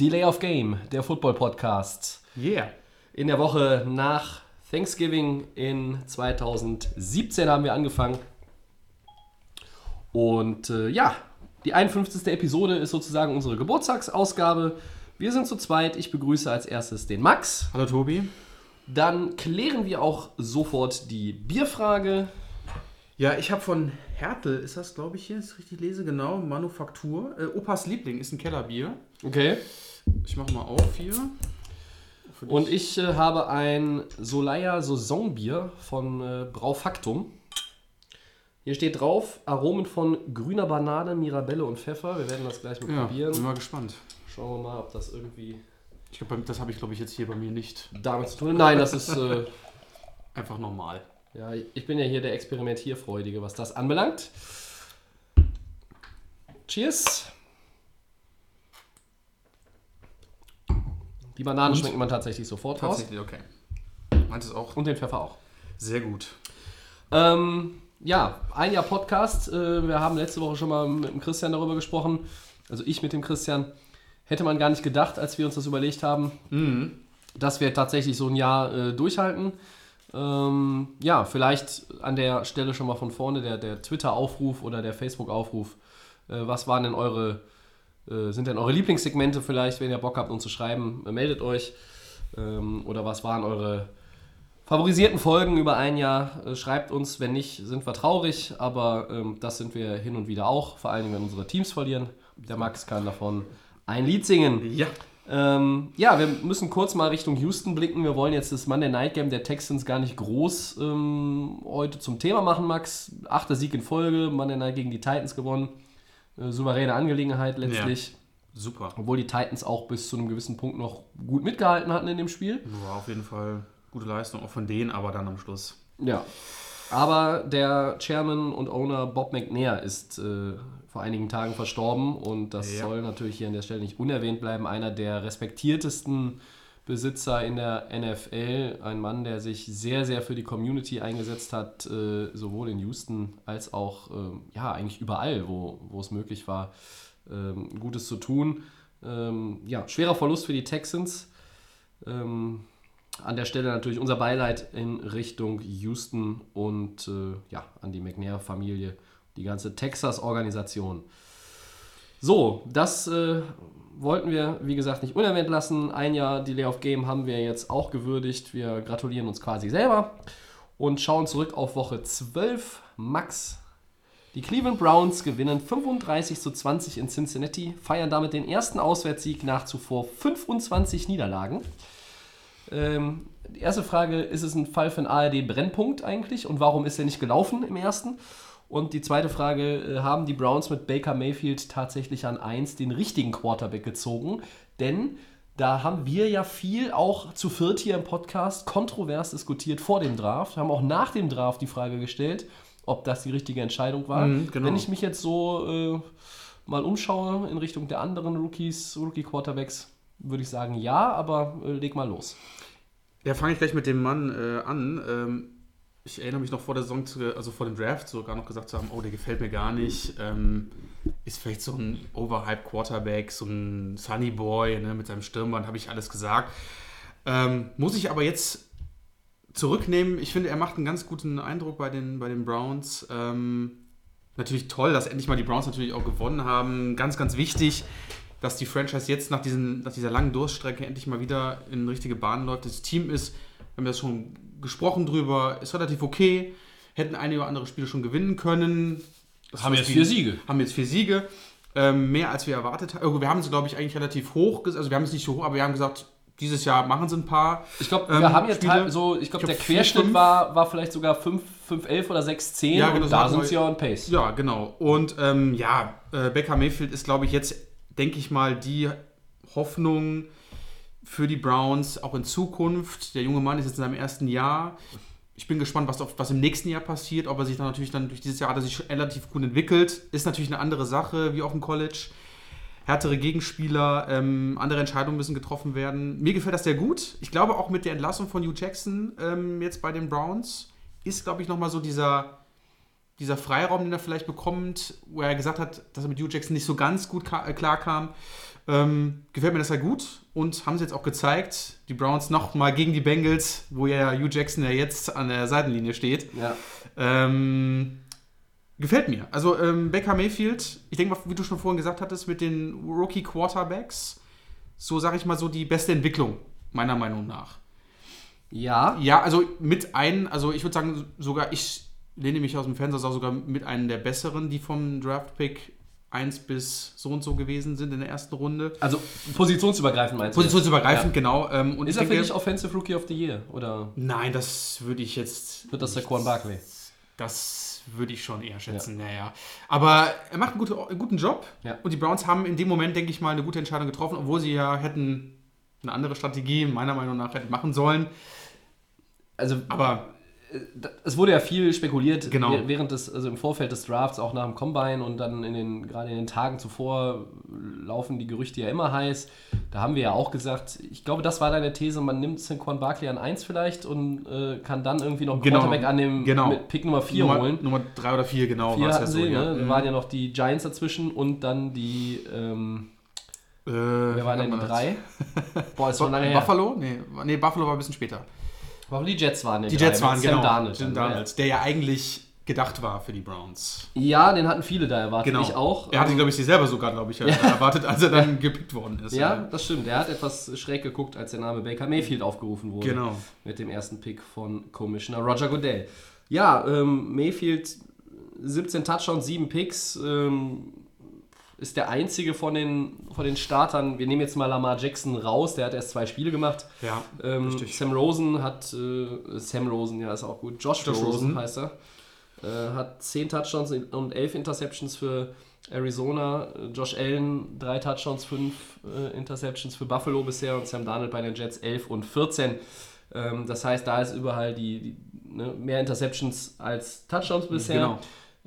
Delay of Game, der Football Podcast. Yeah. In der Woche nach Thanksgiving in 2017 haben wir angefangen. Und äh, ja, die 51. Episode ist sozusagen unsere Geburtstagsausgabe. Wir sind zu zweit. Ich begrüße als erstes den Max. Hallo Tobi. Dann klären wir auch sofort die Bierfrage. Ja, ich habe von Hertel, ist das glaube ich hier, ist richtig lese, genau, Manufaktur. Äh, Opas Liebling ist ein Kellerbier. Okay. Ich mache mal auf hier. Und ich äh, habe ein Solaya Saisonbier von äh, Braufaktum. Hier steht drauf, Aromen von grüner Banane, Mirabelle und Pfeffer. Wir werden das gleich mal ja, bin probieren. mal gespannt. Schauen wir mal, ob das irgendwie Ich glaube, das habe ich glaube ich jetzt hier bei mir nicht. damit zu tun. Nein, das ist, äh, Einfach normal. Ja, ich bin ja hier der Experimentierfreudige, was das anbelangt. Cheers. Die Banane Und? schmeckt man tatsächlich sofort raus. Tatsächlich, okay. Meint es auch? Und den Pfeffer auch. Sehr gut. Ähm, ja, ein Jahr Podcast. Äh, wir haben letzte Woche schon mal mit dem Christian darüber gesprochen. Also ich mit dem Christian. Hätte man gar nicht gedacht, als wir uns das überlegt haben, dass wir tatsächlich so ein Jahr äh, durchhalten. Ähm, ja, vielleicht an der Stelle schon mal von vorne der, der Twitter-Aufruf oder der Facebook-Aufruf. Äh, was waren denn eure, äh, sind denn eure Lieblingssegmente vielleicht, wenn ihr Bock habt, uns zu schreiben, äh, meldet euch. Ähm, oder was waren eure favorisierten Folgen über ein Jahr. Äh, schreibt uns, wenn nicht, sind wir traurig, aber ähm, das sind wir hin und wieder auch, vor allem wenn unsere Teams verlieren. Der Max kann davon ein Lied singen. Ja. Ähm, ja, wir müssen kurz mal Richtung Houston blicken. Wir wollen jetzt das Monday Night Game der Texans gar nicht groß ähm, heute zum Thema machen, Max. Achter Sieg in Folge, Monday Night gegen die Titans gewonnen. Äh, souveräne Angelegenheit letztlich. Super. Obwohl die Titans auch bis zu einem gewissen Punkt noch gut mitgehalten hatten in dem Spiel. War auf jeden Fall gute Leistung, auch von denen, aber dann am Schluss. Ja. Aber der Chairman und Owner Bob McNair ist äh, vor einigen Tagen verstorben und das Ja. soll natürlich hier an der Stelle nicht unerwähnt bleiben. Einer der respektiertesten Besitzer in der NFL, ein Mann, der sich sehr, sehr für die Community eingesetzt hat, äh, sowohl in Houston als auch ähm, ja, eigentlich überall, wo, wo es möglich war, ähm, Gutes zu tun. Ähm, ja, schwerer Verlust für die Texans. Ähm, an der Stelle natürlich unser Beileid in Richtung Houston und äh, ja, an die McNair-Familie, die ganze Texas-Organisation. So, das äh, wollten wir, wie gesagt, nicht unerwähnt lassen. Ein Jahr Delay of Game haben wir jetzt auch gewürdigt. Wir gratulieren uns quasi selber und schauen zurück auf Woche 12. Max, die Cleveland Browns gewinnen 35 zu 20 in Cincinnati, feiern damit den ersten Auswärtssieg nach zuvor 25 Niederlagen. Ähm, die erste Frage, ist es ein Fall für einen ARD-Brennpunkt eigentlich und warum ist er nicht gelaufen im ersten? Und die zweite Frage, äh, haben die Browns mit Baker Mayfield tatsächlich an 1 den richtigen Quarterback gezogen? Denn da haben wir ja viel auch zu viert hier im Podcast kontrovers diskutiert vor dem Draft, haben auch nach dem Draft die Frage gestellt, ob das die richtige Entscheidung war. Mhm, genau. Wenn ich mich jetzt so äh, mal umschaue in Richtung der anderen Rookies, Rookie-Quarterbacks, würde ich sagen ja, aber äh, leg mal los. Ja, fange ich gleich mit dem Mann äh, an. Ähm, ich erinnere mich noch vor der Saison, zu, also vor dem Draft sogar noch gesagt zu haben, oh, der gefällt mir gar nicht. Ähm, ist vielleicht so ein Overhype Quarterback, so ein Sunny Boy ne, mit seinem Stirnband, habe ich alles gesagt. Ähm, muss ich aber jetzt zurücknehmen. Ich finde, er macht einen ganz guten Eindruck bei den, bei den Browns. Ähm, natürlich toll, dass endlich mal die Browns natürlich auch gewonnen haben. Ganz, ganz wichtig, dass die Franchise jetzt nach, diesen, nach dieser langen Durststrecke endlich mal wieder in richtige Bahnen läuft. Das Team ist, wir haben das schon gesprochen drüber, ist relativ okay. Hätten einige oder andere Spiele schon gewinnen können. Das Haben jetzt wie- vier Siege. Haben jetzt vier Siege. Ähm, mehr als wir erwartet haben. Wir haben es, glaube ich, eigentlich relativ hoch, also wir haben es nicht so hoch, aber wir haben gesagt, dieses Jahr machen sie ein paar. Ich glaube, Ähm, wir haben jetzt Spiele- teil- so, ich glaube, der glaub, vier, Querschnitt fünf. war, war vielleicht sogar 5, 5, 11 oder 6, 10 Ja, genau, und da sind sie ja on Pace. Ja, genau. Und ähm, ja, äh, Becker Mayfield ist, glaube ich, jetzt, denke ich mal, die Hoffnung, für die Browns, auch in Zukunft. Der junge Mann ist jetzt in seinem ersten Jahr. Ich bin gespannt, was, was im nächsten Jahr passiert. Ob er sich dann natürlich dann durch dieses Jahr hat er sich relativ gut entwickelt. Ist natürlich eine andere Sache wie auf dem College. Härtere Gegenspieler, ähm, andere Entscheidungen müssen getroffen werden. Mir gefällt das sehr gut. Ich glaube auch mit der Entlassung von Hugh Jackson ähm, jetzt bei den Browns ist, glaube ich, nochmal so dieser, dieser Freiraum, den er vielleicht bekommt, wo er gesagt hat, dass er mit Hugh Jackson nicht so ganz gut äh, klarkam. Ähm, gefällt mir das ja gut und haben sie jetzt auch gezeigt, die Browns nochmal gegen die Bengals, wo ja Hugh Jackson ja jetzt an der Seitenlinie steht. Ja. Ähm, gefällt mir. Also ähm, Baker Mayfield, ich denke mal, wie du schon vorhin gesagt hattest, mit den Rookie Quarterbacks, so sage ich mal so die beste Entwicklung, meiner Meinung nach. Ja, Ja, also mit einem, also ich würde sagen, sogar ich lehne mich aus dem Fenster, sage sogar mit einem der besseren, die vom Draft-Pick 1 bis so und so gewesen sind in der ersten Runde. also positionsübergreifend meinst du? Positionsübergreifend, genau. Ähm, und Ist er für dich Offensive Rookie of the Year? Oder Nein, das würde ich jetzt. wird das der Quan Barkley? Das würde ich schon eher schätzen, naja. Aber er macht einen, gute, einen guten Job. Ja. Und die Browns haben in dem Moment, denke ich mal, eine gute Entscheidung getroffen, obwohl sie ja hätten eine andere Strategie, meiner Meinung nach, hätten machen sollen. Also, Aber es wurde ja viel spekuliert Genau. wäh- während des, also im Vorfeld des Drafts, auch nach dem Combine und dann in den, gerade in den Tagen zuvor laufen die Gerüchte ja immer heiß. Da haben wir ja auch gesagt, ich glaube, das war deine These, man nimmt Saquon Barkley an 1 vielleicht und äh, kann dann irgendwie noch einen Genau. Quarterback an dem Genau. mit Pick Nummer 4 Nummer, holen. Nummer drei oder vier, genau. Vier hatten ja sie, so, ne? ja. Da waren ja noch die Giants dazwischen und dann die, ähm, Äh, wer waren denn die drei? Boah, ist schon lange her. Buffalo? Nee, nee, Buffalo war ein bisschen später. Warum die Jets waren Die drei, Jets waren, genau. Darnold Jim Darnold, der ja eigentlich gedacht war für die Browns. Ja, den hatten viele da erwartet. Ich auch. Er hatte, Ähm, glaube ich, sie selber sogar, glaube ich, erwartet, als er dann gepickt worden ist. Ja, das stimmt. Er hat etwas schräg geguckt, als der Name Baker Mayfield aufgerufen wurde. Genau. Mit dem ersten Pick von Commissioner Roger Goodell. Ja, ähm, Mayfield 17 Touchdowns, 7 Picks. Ähm, ist der einzige von den, von den Startern. Wir nehmen jetzt mal Lamar Jackson raus, der hat erst zwei Spiele gemacht. Ja, Ähm, richtig. Sam Rosen hat, äh, Sam Rosen, ja, ist auch gut. Josh, Josh Rosen, heißt er. Äh, hat 10 Touchdowns und 11 Interceptions für Arizona. Äh, Josh Allen, 3 Touchdowns, 5 äh, Interceptions für Buffalo bisher und Sam Darnold bei den Jets 11 und 14. Ähm, das heißt, da ist überall die, die ne, mehr Interceptions als Touchdowns bisher. Genau.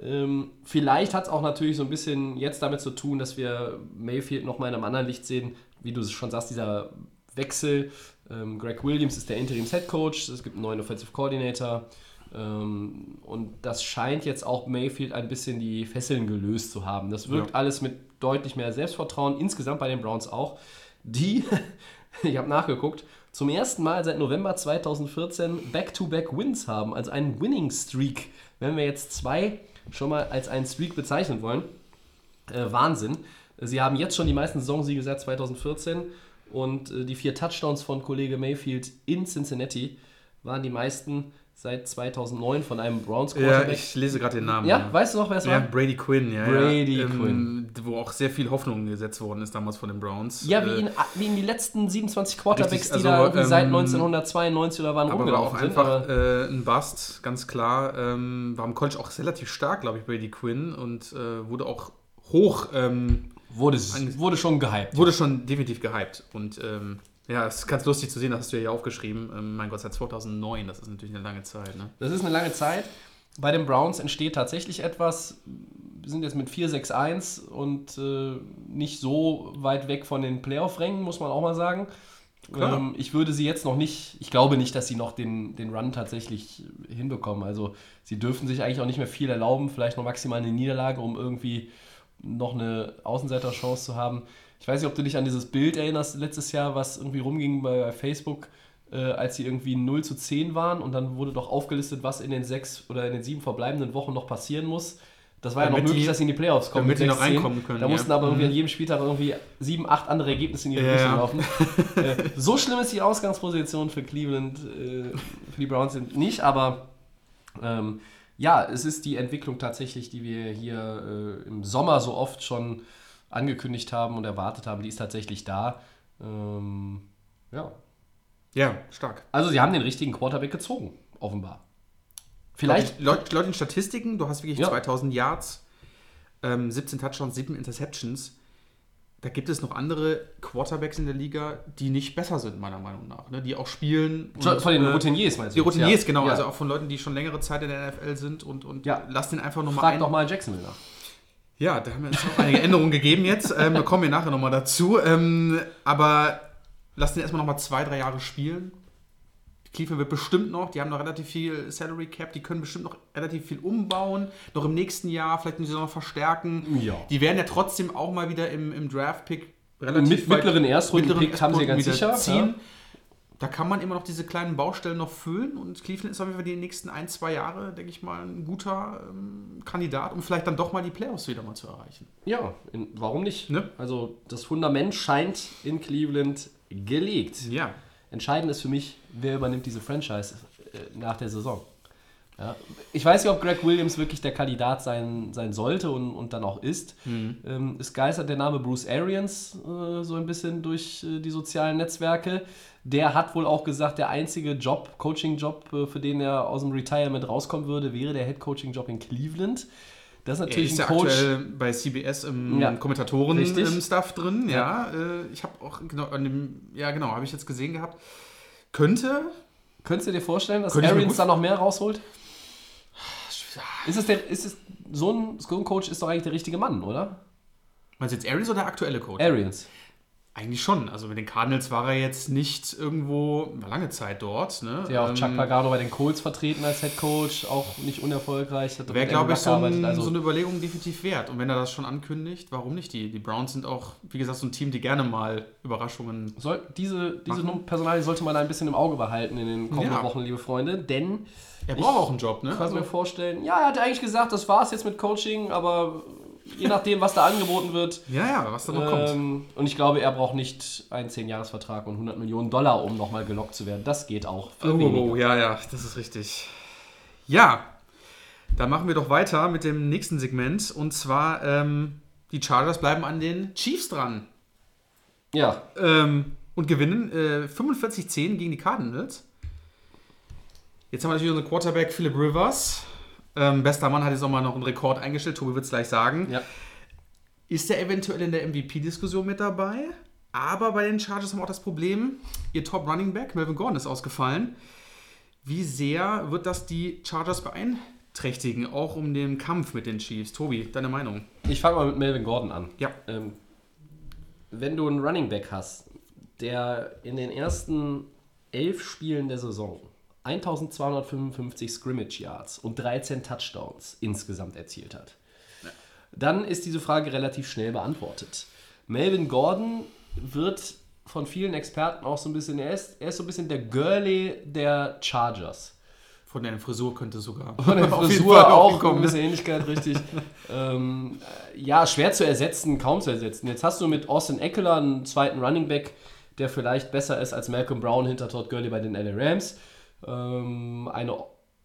Ähm, vielleicht hat es auch natürlich so ein bisschen jetzt damit zu tun, dass wir Mayfield noch mal in einem anderen Licht sehen. Wie du es schon sagst, dieser Wechsel. Ähm, Greg Williams ist der Interims-Head Coach. Es gibt einen neuen Offensive Coordinator. Ähm, und das scheint jetzt auch Mayfield ein bisschen die Fesseln gelöst zu haben. Das wirkt Ja. alles mit deutlich mehr Selbstvertrauen. Insgesamt bei den Browns auch. Die, ich habe nachgeguckt, zum ersten Mal seit November 2014 Back-to-Back-Wins haben. Also einen Winning-Streak. Wenn wir jetzt zwei schon mal als einen Streak bezeichnen wollen. Äh, Wahnsinn. Sie haben jetzt schon die meisten Saisonsiege seit 2014 und äh, die vier Touchdowns von Kollege Mayfield in Cincinnati waren die meisten seit 2009 von einem Browns Ja, Quarterback. ich lese gerade den Namen. Ja, weißt du noch, wer es Ja, war? Brady Quinn, ja. Brady ja. Quinn. Wo auch sehr viel Hoffnung gesetzt worden ist damals von den Browns. Ja, wie Äh, in, wie in die letzten 27 Quarterbacks, Richtig, die also, da irgendwie seit ähm, 1992 oder wann aber war auch sind. einfach äh, ein Bust, ganz klar. Ähm, war im College auch relativ stark, glaube ich, Brady Quinn und äh, wurde auch hoch, ähm, wurde, wurde schon gehypt. wurde schon definitiv gehypt. Und ähm, ja, es ist ganz lustig zu sehen, das hast du ja hier aufgeschrieben. Ähm, mein Gott, seit 2009, das ist natürlich eine lange Zeit. Ne? Das ist eine lange Zeit. Bei den Browns entsteht tatsächlich etwas. Wir sind jetzt mit 4-6-1 und äh, nicht so weit weg von den Playoff-Rängen, muss man auch mal sagen. Ähm, ich würde sie jetzt noch nicht, ich glaube nicht, dass sie noch den, den Run tatsächlich hinbekommen. Also sie dürfen sich eigentlich auch nicht mehr viel erlauben, vielleicht noch maximal eine Niederlage, um irgendwie noch eine Außenseiterchance zu haben. Ich weiß nicht, ob du dich an dieses Bild erinnerst letztes Jahr, was irgendwie rumging bei Facebook, äh, als sie irgendwie 0 zu 10 waren und dann wurde doch aufgelistet, was in den sechs oder in den sieben verbleibenden Wochen noch passieren muss. Das war ja noch Damit möglich, die- dass sie in die Playoffs kommen. damit mit die noch 6-10. reinkommen können, Da ja. mussten aber irgendwie Mhm. an jedem Spieltag irgendwie sieben, acht andere Ergebnisse in ihre Richtung ja. laufen. äh, so schlimm ist die Ausgangsposition für Cleveland, äh, für die Browns nicht, aber ähm, ja, es ist die Entwicklung tatsächlich, die wir hier äh, im Sommer so oft schon angekündigt haben und erwartet haben, die ist tatsächlich da. Ähm, ja. Ja, stark. Also sie haben den richtigen Quarterback gezogen, offenbar. Vielleicht, Laut, laut den Statistiken, du hast wirklich Ja. 2000 Yards, ähm, 17 Touchdowns, 7 Interceptions. da gibt es noch andere Quarterbacks in der Liga, die nicht besser sind, meiner Meinung nach. Ne? Die auch spielen. Von den äh, Routiniers meinst du? Die Routiniers, Ja. genau. Ja. Also auch von Leuten, die schon längere Zeit in der NFL sind und, und Ja. lass den einfach nochmal Frag ein. doch mal Jacksonville nach. Ja, da haben wir jetzt auch einige Änderungen gegeben jetzt. Ähm, da kommen wir nachher nochmal dazu. Ähm, aber lass den erstmal nochmal zwei, drei Jahre spielen. Cleveland wird bestimmt noch, die haben noch relativ viel Salary Cap, die können bestimmt noch relativ viel umbauen. Noch im nächsten Jahr, vielleicht müssen sie noch verstärken. Ja. Die werden ja trotzdem auch mal wieder im, im Draft-Pick relativ Mit mittleren Erstrunden-Pick haben sie ganz sicher, wieder Da kann man immer noch diese kleinen Baustellen noch füllen und Cleveland ist auf jeden Fall die nächsten ein, zwei Jahre, denke ich mal, ein guter ähm, Kandidat, um vielleicht dann doch mal die Playoffs wieder mal zu erreichen. Ja, in, warum nicht? Ne? Also das Fundament scheint in Cleveland gelegt. Ja. Entscheidend ist für mich, wer übernimmt diese Franchise äh, nach der Saison. Ja. Ich weiß nicht, ob Greg Williams wirklich der Kandidat sein, sein sollte und, und dann auch ist. Ähm, es geistert der Name Bruce Arians äh, so ein bisschen durch äh, die sozialen Netzwerke. Der hat wohl auch gesagt, der einzige Job, Coaching-Job, äh, für den er aus dem Retirement rauskommen würde, wäre der Head-Coaching-Job in Cleveland. Das ist Er natürlich ist ein ja Coach. aktuell bei CBS im Ja. Kommentatoren-Stuff Richtig. drin. Ja, äh, ich habe auch, genau, an dem, ja genau, habe ich jetzt gesehen gehabt. Könnte, Könntest du dir vorstellen, dass Arians da noch mehr rausholt? Ist es der, ist es, so, ein, so ein Coach ist doch eigentlich der richtige Mann, oder? meinst du jetzt Arians oder der aktuelle Coach? Arians. Eigentlich schon. Also mit den Cardinals war er jetzt nicht irgendwo, war lange Zeit dort. Ne? Der auch Ähm, Chuck Pagano bei den Colts vertreten als Head Coach, auch nicht unerfolgreich. Wäre, glaube ich, so, ein, also so eine Überlegung definitiv wert. Und wenn er das schon ankündigt, warum nicht? Die, die Browns sind auch, wie gesagt, so ein Team, die gerne mal Überraschungen. soll, diese diese. Personalie sollte man ein bisschen im Auge behalten in den kommenden Ja. Wochen, liebe Freunde, denn Er braucht auch einen Job, ne? ich kann Also, mir vorstellen, ja, er hat eigentlich gesagt, das war's jetzt mit Coaching, aber je nachdem, was da angeboten wird, ja, ja, was da noch kommt. Ähm, und ich glaube, er braucht nicht einen 10-Jahres-Vertrag und 100 Millionen Dollar, um nochmal gelockt zu werden. Das geht auch. Für Oh, weniger. oh, ja, ja, das ist richtig. Ja, dann machen wir doch weiter mit dem nächsten Segment. Und zwar, ähm, die Chargers bleiben an den Chiefs dran. Ja, Ähm, und gewinnen äh, 45-10 gegen die Cardinals. Jetzt haben wir natürlich unseren Quarterback Philip Rivers. Ähm, bester Mann hat jetzt auch mal noch einen Rekord eingestellt. Tobi wird es gleich sagen. ja. Ist er eventuell in der MVP-Diskussion mit dabei? Aber bei den Chargers haben wir auch das Problem, ihr Top Running Back, Melvin Gordon, ist ausgefallen. Wie sehr wird das die Chargers beeinträchtigen, auch um den Kampf mit den Chiefs? Tobi, deine Meinung? Ich fange mal mit Melvin Gordon an. Ja. Ähm, wenn du einen Running Back hast, der in den ersten elf Spielen der Saison 1255 Scrimmage Yards und 13 Touchdowns insgesamt erzielt hat, dann ist diese Frage relativ schnell beantwortet. Melvin Gordon wird von vielen Experten auch so ein bisschen, er ist, er ist so ein bisschen der Girly der Chargers. Von der Frisur könnte sogar. Von der Frisur auch hinkommen, ein ne? bisschen Ähnlichkeit, richtig. ähm, äh, ja, schwer zu ersetzen, kaum zu ersetzen. Jetzt hast du mit Austin Eckler einen zweiten Running Back, der vielleicht besser ist als Malcolm Brown hinter Todd Gurley bei den LA Rams. Ähm, eine,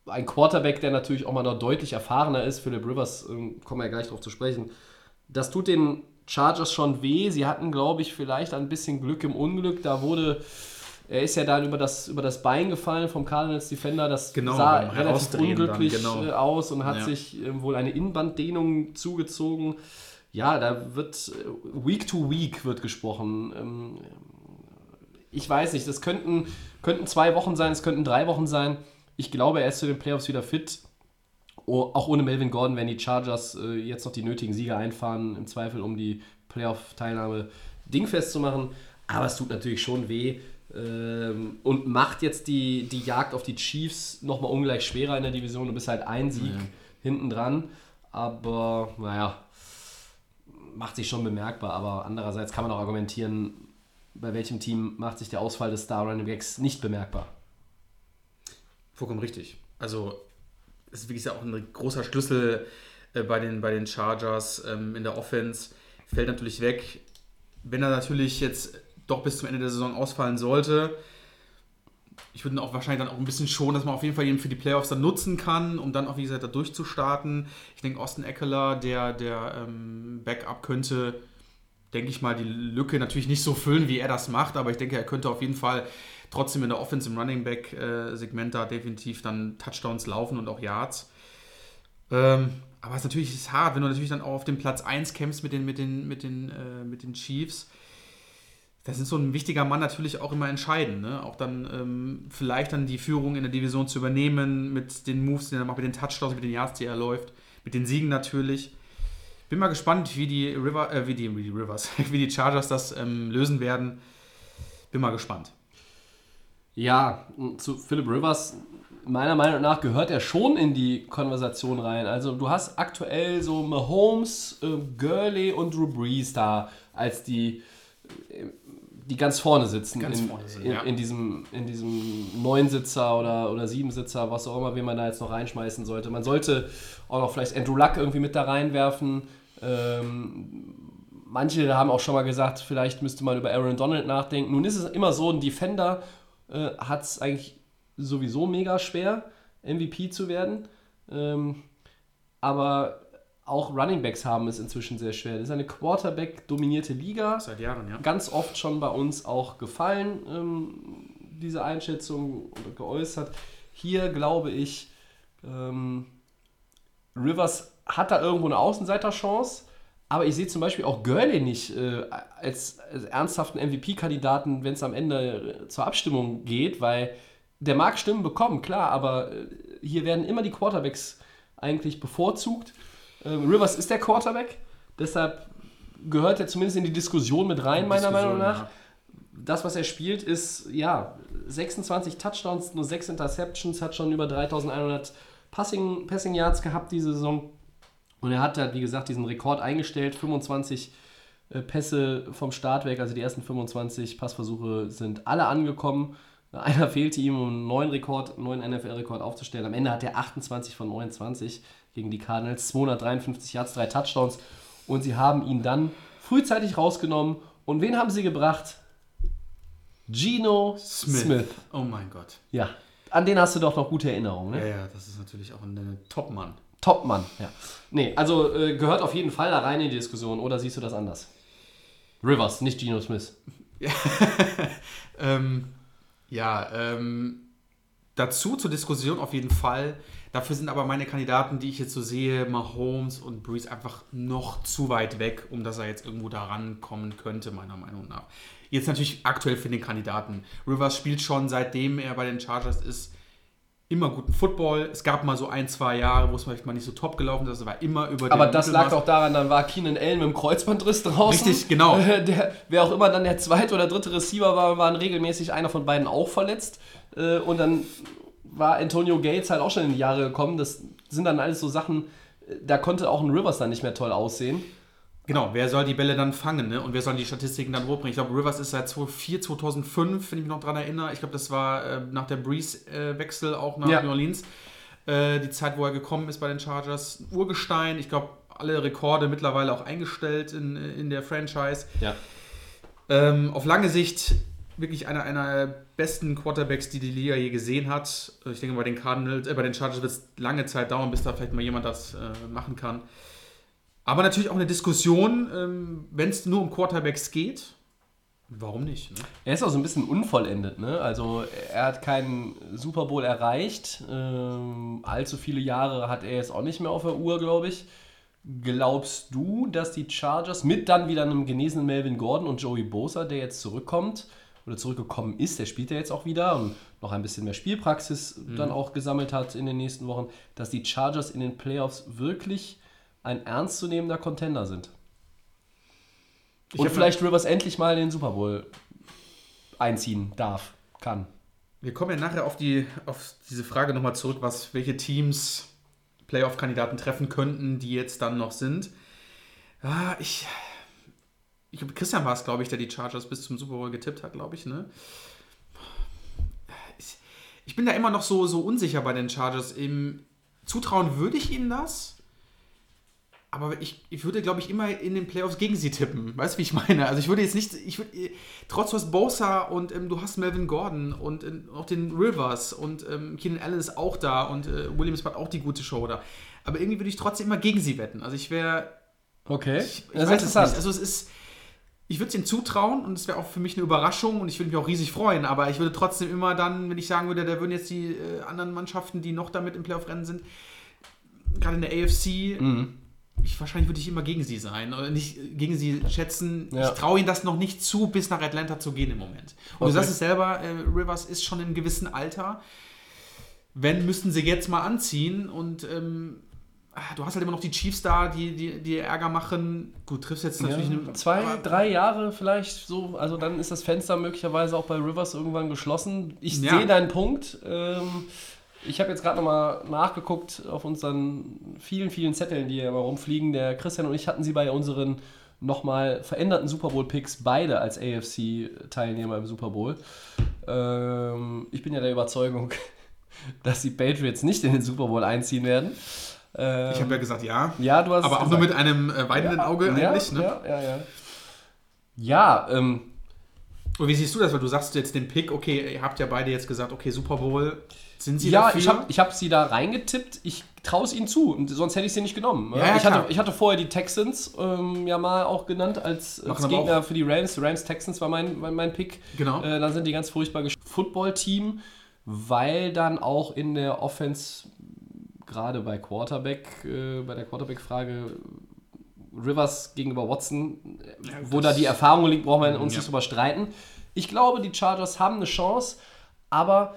ein Quarterback, der natürlich auch mal noch deutlich erfahrener ist. Philip Rivers, ähm, kommen wir ja gleich drauf zu sprechen. Das tut den Chargers schon weh. Sie hatten, glaube ich, vielleicht ein bisschen Glück im Unglück. Da wurde, er ist ja dann über das, über das Bein gefallen vom Cardinals Defender. Das Genau, sah relativ Herausdrehen dann, unglücklich genau. äh, aus und hat Ja. sich ähm, wohl eine Innenbanddehnung zugezogen. Ja, da wird äh, Week to Week wird gesprochen. Ähm, ich weiß nicht, das könnten, könnten zwei Wochen sein, es könnten drei Wochen sein. Ich glaube, er ist zu den Playoffs wieder fit. Oh, auch ohne Melvin Gordon werden die Chargers äh, jetzt noch die nötigen Siege einfahren, im Zweifel, um die Playoff-Teilnahme dingfest zu machen. Aber es tut natürlich schon weh ähm, und macht jetzt die, die Jagd auf die Chiefs nochmal ungleich schwerer in der Division. Du bist halt ein Sieg hinten dran. Aber naja, macht sich schon bemerkbar. Aber andererseits kann man auch argumentieren, bei welchem Team macht sich der Ausfall des Star Running Backs nicht bemerkbar. Vollkommen richtig. Also, es ist gesagt auch ein großer Schlüssel äh, bei, den, bei den Chargers ähm, in der Offense. Fällt natürlich weg. Wenn er natürlich jetzt doch bis zum Ende der Saison ausfallen sollte, ich würde ihn auch wahrscheinlich dann auch ein bisschen schonen, dass man auf jeden Fall ihn für die Playoffs dann nutzen kann, um dann auch, wie gesagt, da durchzustarten. Ich denke, Austin Eckler, der, der ähm, Backup könnte, denke ich mal, die Lücke natürlich nicht so füllen, wie er das macht, aber ich denke, er könnte auf jeden Fall trotzdem in der Offense im Running Back äh, Segment da definitiv dann Touchdowns laufen und auch Yards. Ähm, aber es ist natürlich ist hart, wenn du natürlich dann auch auf dem Platz 1 kämpfst mit den, mit den, mit den, äh, mit den Chiefs. Das ist so ein wichtiger Mann natürlich auch immer entscheidend. Ne? Auch dann ähm, vielleicht dann die Führung in der Division zu übernehmen mit den Moves, die er macht, mit den Touchdowns, mit den Yards, die er läuft, mit den Siegen natürlich. Bin mal gespannt, wie die, River, äh, wie die, wie die Rivers, wie die Chargers das ähm, lösen werden. Bin mal gespannt. Ja, zu Philip Rivers, meiner Meinung nach gehört er schon in die Konversation rein. Also du hast aktuell so Mahomes, äh, Gurley und Drew Brees da als die, äh, die ganz vorne sitzen. Ganz in, vorne sind, in, ja. in, diesem, in diesem Neunsitzer oder, oder Siebensitzer, was auch immer, wen man da jetzt noch reinschmeißen sollte. Man sollte auch noch vielleicht Andrew Luck irgendwie mit da reinwerfen. Ähm, manche haben auch schon mal gesagt, vielleicht müsste man über Aaron Donald nachdenken. Nun ist es immer so, ein Defender äh, hat es eigentlich sowieso mega schwer, MVP zu werden. Ähm, aber auch Running Backs haben es inzwischen sehr schwer. Das ist eine Quarterback-dominierte Liga. Seit Jahren, ja. Ganz oft schon bei uns auch gefallen, ähm, diese Einschätzung geäußert. Hier glaube ich, ähm, Rivers hat da irgendwo eine Außenseiterchance, aber ich sehe zum Beispiel auch Gurley nicht äh, als, als ernsthaften MVP-Kandidaten, wenn es am Ende äh, zur Abstimmung geht, weil der mag Stimmen bekommen, klar, aber äh, hier werden immer die Quarterbacks eigentlich bevorzugt. Ähm, Rivers ist der Quarterback, deshalb gehört er zumindest in die Diskussion mit rein, meiner Diskussion, Meinung nach. ja. Das, was er spielt, ist ja 26 Touchdowns, nur 6 Interceptions, hat schon über 3100 Passing, Passing Yards gehabt diese Saison. Und er hat halt, wie gesagt, diesen Rekord eingestellt. 25 äh, Pässe vom Start weg, also die ersten 25 Passversuche sind alle angekommen. Einer fehlte ihm, um einen neuen Rekord, einen neuen NFL-Rekord aufzustellen. Am Ende hat er 28 von 29 gegen die Cardinals, 253 Yards, drei Touchdowns. Und sie haben ihn dann frühzeitig rausgenommen. Und wen haben sie gebracht? Gino Smith. Smith. Oh mein Gott. Ja, an den hast du doch noch gute Erinnerungen, ne? Ja, ja, das ist natürlich auch ein, ein Top-Mann. Top-Mann, ja. Nee, also äh, gehört auf jeden Fall da rein in die Diskussion, oder siehst du das anders? Rivers, nicht Gino Smith. Ähm, ja, ähm, dazu zur Diskussion auf jeden Fall. Dafür sind aber meine Kandidaten, die ich jetzt so sehe, Mahomes und Breeze einfach noch zu weit weg, um dass er jetzt irgendwo da rankommen könnte, meiner Meinung nach. Jetzt natürlich aktuell für den Kandidaten. Rivers spielt schon seitdem er bei den Chargers ist immer guten Football. Es gab mal so ein, zwei Jahre, wo es vielleicht mal nicht so top gelaufen ist. War immer über Aber das lag Mittelmaß- doch daran, dann war Keenan Allen mit dem Kreuzbandriss draußen. Richtig, genau. Der, wer auch immer dann der zweite oder dritte Receiver war, waren regelmäßig einer von beiden auch verletzt. Äh, Und dann war Antonio Gates halt auch schon in die Jahre gekommen. Das sind dann alles so Sachen, äh, da konnte auch ein Rivers dann nicht mehr toll aussehen. Genau, wer soll die Bälle dann fangen, ne? Und wer soll die Statistiken dann hochbringen? Ich glaube, Rivers ist seit 2004, 2005, wenn ich mich noch dran erinnere. Ich glaube, das war äh, nach der Breeze-Wechsel auch nach Ja. New Orleans. Äh, die Zeit, wo er gekommen ist bei den Chargers. Urgestein, ich glaube, alle Rekorde mittlerweile auch eingestellt in, in der Franchise. Ja. Ähm, auf lange Sicht wirklich einer, einer der besten Quarterbacks, die die Liga je gesehen hat. Ich denke, bei den Cardinals, äh, bei den Chargers wird es lange Zeit dauern, bis da vielleicht mal jemand das äh, machen kann. Aber natürlich auch eine Diskussion, ähm, wenn es nur um Quarterbacks geht. Warum nicht? Ne? Er ist auch so ein bisschen unvollendet, ne? Also er hat keinen Super Bowl erreicht. Ähm, allzu viele Jahre hat er jetzt auch nicht mehr auf der Uhr, glaube ich. Glaubst du, dass die Chargers mit dann wieder einem genesenen Melvin Gordon und Joey Bosa, der jetzt zurückkommt oder zurückgekommen ist, der spielt ja jetzt auch wieder und noch ein bisschen mehr Spielpraxis dann auch gesammelt hat in den nächsten Wochen, dass die Chargers in den Playoffs wirklich ein ernstzunehmender Contender sind? Ich und vielleicht Rivers endlich mal in den Super Bowl einziehen darf, kann. Wir kommen ja nachher auf, die, auf diese Frage nochmal zurück, was, welche Teams Playoff-Kandidaten treffen könnten, die jetzt dann noch sind. Ja, ich. Ich glaube, Christian war es, glaube ich, der die Chargers bis zum Super Bowl getippt hat, glaube ich, ne? Ich, ich bin da immer noch so, so unsicher bei den Chargers. Im Zutrauen würde ich ihnen das. Aber ich, ich würde, glaube ich, immer in den Playoffs gegen sie tippen. Weißt du, wie ich meine? Also ich würde jetzt nicht, ich würde, trotz du hast Bosa und ähm, du hast Melvin Gordon und ähm, auch den Rivers und ähm, Keenan Allen ist auch da und äh, Williams hat auch die gute Show da. Aber irgendwie würde ich trotzdem immer gegen sie wetten. Also ich wäre, Okay. ich, ich das ist es interessant. nicht. Also es ist, ich würde es ihnen zutrauen und es wäre auch für mich eine Überraschung und ich würde mich auch riesig freuen. Aber ich würde trotzdem immer dann, wenn ich sagen würde, da würden jetzt die äh, anderen Mannschaften, die noch damit im Playoff-Rennen sind, gerade in der AFC, ich, wahrscheinlich würde ich immer gegen sie sein. Oder nicht gegen sie schätzen. Ja. Ich traue ihnen das noch nicht zu, bis nach Atlanta zu gehen im Moment. Und Okay. du sagst es selber, äh, Rivers ist schon in einem gewissen Alter. Wenn, müssten sie jetzt mal anziehen und ähm, ah, du hast halt immer noch die Chiefs da, die, die, die Ärger machen. Gut, triffst jetzt natürlich Ja, eine, zwei, drei Jahre vielleicht so, also dann ist das Fenster möglicherweise auch bei Rivers irgendwann geschlossen. Ich Ja. sehe deinen Punkt. Ähm, ich habe jetzt gerade nochmal nachgeguckt auf unseren vielen, vielen Zetteln, die ja immer rumfliegen. Der Christian und ich hatten sie bei unseren nochmal veränderten Super Bowl-Picks beide als AFC-Teilnehmer im Super Bowl. Ähm, ich bin ja der Überzeugung, dass die Patriots nicht in den Super Bowl einziehen werden. Ähm, Ich habe ja gesagt, ja. ja, du hast Aber auch nur gesagt. mit einem äh, weinenden Auge ja, eigentlich. Ne? Ja, ja, ja. Ja, ähm, Und wie siehst du das? Weil du sagst jetzt den Pick, okay, ihr habt ja beide jetzt gesagt, okay, Super Bowl, sind sie ja dafür? ich habe ich hab sie da reingetippt. Ich traue es ihnen zu. Und sonst hätte ich sie nicht genommen. Ja, ja, ich, hatte, ich hatte vorher die Texans ähm, ja mal auch genannt als, als Gegner für die Rams. Rams Texans war mein, mein, mein Pick. Genau. Äh, dann sind die ganz furchtbar Football-Team, weil dann auch in der Offense, gerade bei Quarterback, äh, bei der Quarterback-Frage, Rivers gegenüber Watson, äh, wo da die Erfahrung liegt, brauchen wir uns Ja. nicht drüber streiten. Ich glaube, die Chargers haben eine Chance, aber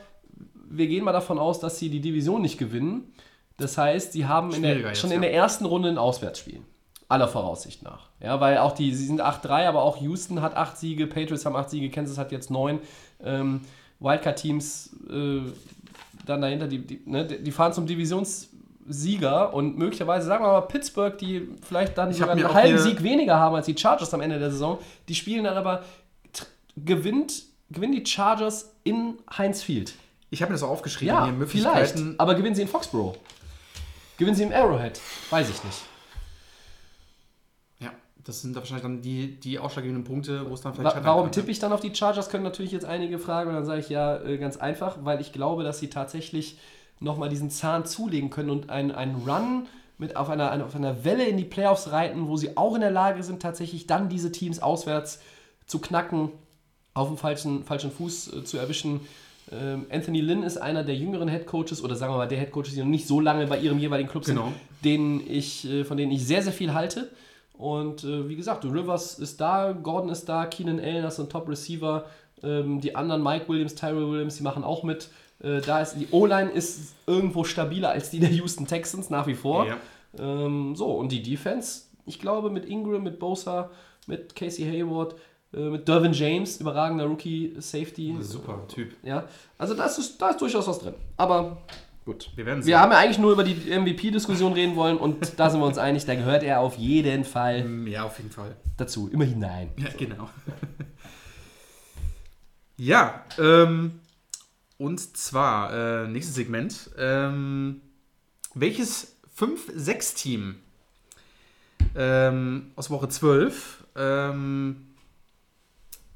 wir gehen mal davon aus, dass sie die Division nicht gewinnen. Das heißt, sie haben in der, jetzt, schon ja. in der ersten Runde ein Auswärtsspiel. Aller Voraussicht nach. Ja, weil auch die, sie sind 8-3, aber auch Houston hat 8 Siege, Patriots haben 8 Siege, Kansas hat jetzt 9. Ähm, Wildcard-Teams äh, dann dahinter, die, die, ne, die fahren zum Divisionssieger und möglicherweise, sagen wir mal, Pittsburgh, die vielleicht dann sogar einen halben Sieg weniger haben als die Chargers am Ende der Saison, die spielen dann aber, gewinnt, gewinnen die Chargers in Heinz Field. Ich habe mir das auch aufgeschrieben, Ja, vielleicht. Aber gewinnen sie in Foxborough? Gewinnen sie im Arrowhead? Weiß ich nicht. Ja, das sind da wahrscheinlich dann die, die ausschlaggebenden Punkte, wo es dann vielleicht Wa warum tippe ich dann auf die Chargers? Können natürlich jetzt einige fragen und dann sage ich ja äh, ganz einfach, weil ich glaube, dass sie tatsächlich nochmal diesen Zahn zulegen können und einen, einen Run mit auf einer, auf einer Welle in die Playoffs reiten, wo sie auch in der Lage sind, tatsächlich dann diese Teams auswärts zu knacken, auf dem falschen, falschen Fuß äh, zu erwischen. Ähm, Anthony Lynn ist einer der jüngeren Headcoaches oder sagen wir mal der Headcoaches, die noch nicht so lange bei ihrem jeweiligen Club sind, Genau. denen ich, äh, von denen ich sehr, sehr viel halte. Und äh, wie gesagt, Rivers ist da, Gordon ist da, Keenan Allen ist ein Top-Receiver. Ähm, die anderen, Mike Williams, Tyrell Williams, die machen auch mit. Äh, da ist die O-Line ist irgendwo stabiler als die der Houston Texans nach wie vor. Ja. Ähm, so, und die Defense, ich glaube, mit Ingram, mit Bosa, mit Casey Hayward, äh, mit Dervin James, überragender Rookie Safety. Super Typ. Ja, also das ist, da ist durchaus was drin. Aber gut. Wir werden sehen. Wir haben ja eigentlich nur über die MVP-Diskussion reden wollen und da sind wir uns einig, da gehört er auf jeden Fall Ja, auf jeden Fall. dazu. Immer hinein. Ja, genau. ja, ähm, und zwar, äh, nächstes Segment. Ähm, welches 5-6-Team ähm, aus Woche 12, ähm,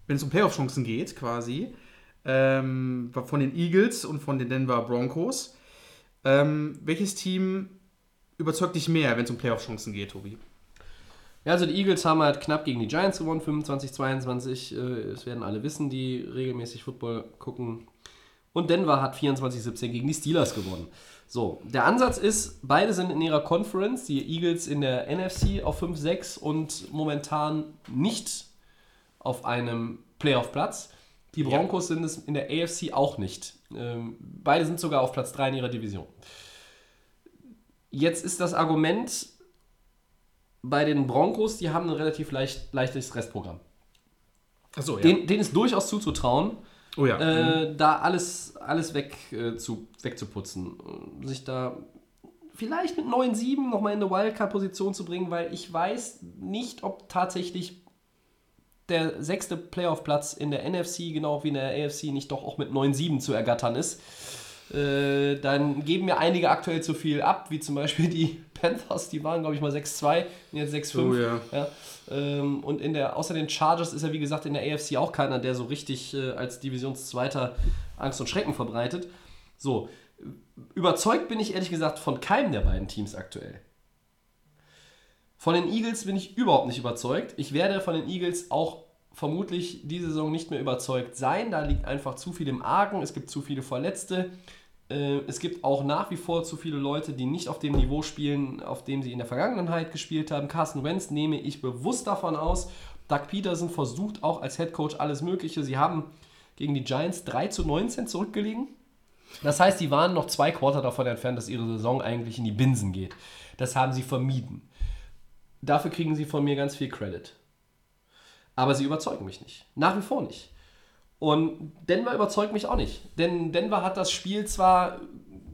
wenn es um Playoff-Chancen geht, quasi, ähm, von den Eagles und von den Denver Broncos, ähm, welches Team überzeugt dich mehr, wenn es um Playoff-Chancen geht, Tobi? Ja, also die Eagles haben halt knapp gegen die Giants gewonnen, 25, 22. Äh, Es werden alle wissen, die regelmäßig Football gucken. Und Denver hat 24, 17 gegen die Steelers gewonnen. So, der Ansatz ist, beide sind in ihrer Conference, die Eagles in der NFC auf 5, 6 und momentan nicht auf einem Playoff-Platz. Die Ja. Broncos sind es in der AFC auch nicht. Ähm, beide sind sogar auf Platz 3 in ihrer Division. Jetzt ist das Argument bei den Broncos, die haben ein relativ leicht, leichtes Restprogramm. Achso, ja. Den, denen ist durchaus zuzutrauen, oh ja. äh, da alles, alles weg, äh, zu, wegzuputzen. Sich da vielleicht mit 9-7 nochmal in eine Wildcard-Position zu bringen, weil ich weiß nicht, ob tatsächlich der sechste Playoff-Platz in der NFC, genau wie in der AFC, nicht doch auch mit 9-7 zu ergattern ist. Äh, dann geben mir einige aktuell zu viel ab, wie zum Beispiel die Panthers, die waren, glaube ich, mal 6-2, und jetzt 6-5. Oh ja. Ja, ähm, und in der, außer den Chargers ist er, wie gesagt, in der AFC auch keiner, der so richtig äh, als Divisionszweiter Angst und Schrecken verbreitet. So, überzeugt bin ich ehrlich gesagt von keinem der beiden Teams aktuell. Von den Eagles bin ich überhaupt nicht überzeugt. Ich werde von den Eagles auch vermutlich diese Saison nicht mehr überzeugt sein. Da liegt einfach zu viel im Argen. Es gibt zu viele Verletzte. Äh, es gibt auch nach wie vor zu viele Leute, die nicht auf dem Niveau spielen, auf dem sie in der Vergangenheit gespielt haben. Carsten Wentz nehme ich bewusst davon aus. Doug Peterson versucht auch als Head Coach alles Mögliche. Sie haben gegen die Giants 3 zu 19 zurückgelegen. Das heißt, die waren noch zwei Quarter davon entfernt, dass ihre Saison eigentlich in die Binsen geht. Das haben sie vermieden. Dafür kriegen sie von mir ganz viel Credit. Aber sie überzeugen mich nicht. Nach wie vor nicht. Und Denver überzeugt mich auch nicht. Denn Denver hat das Spiel zwar,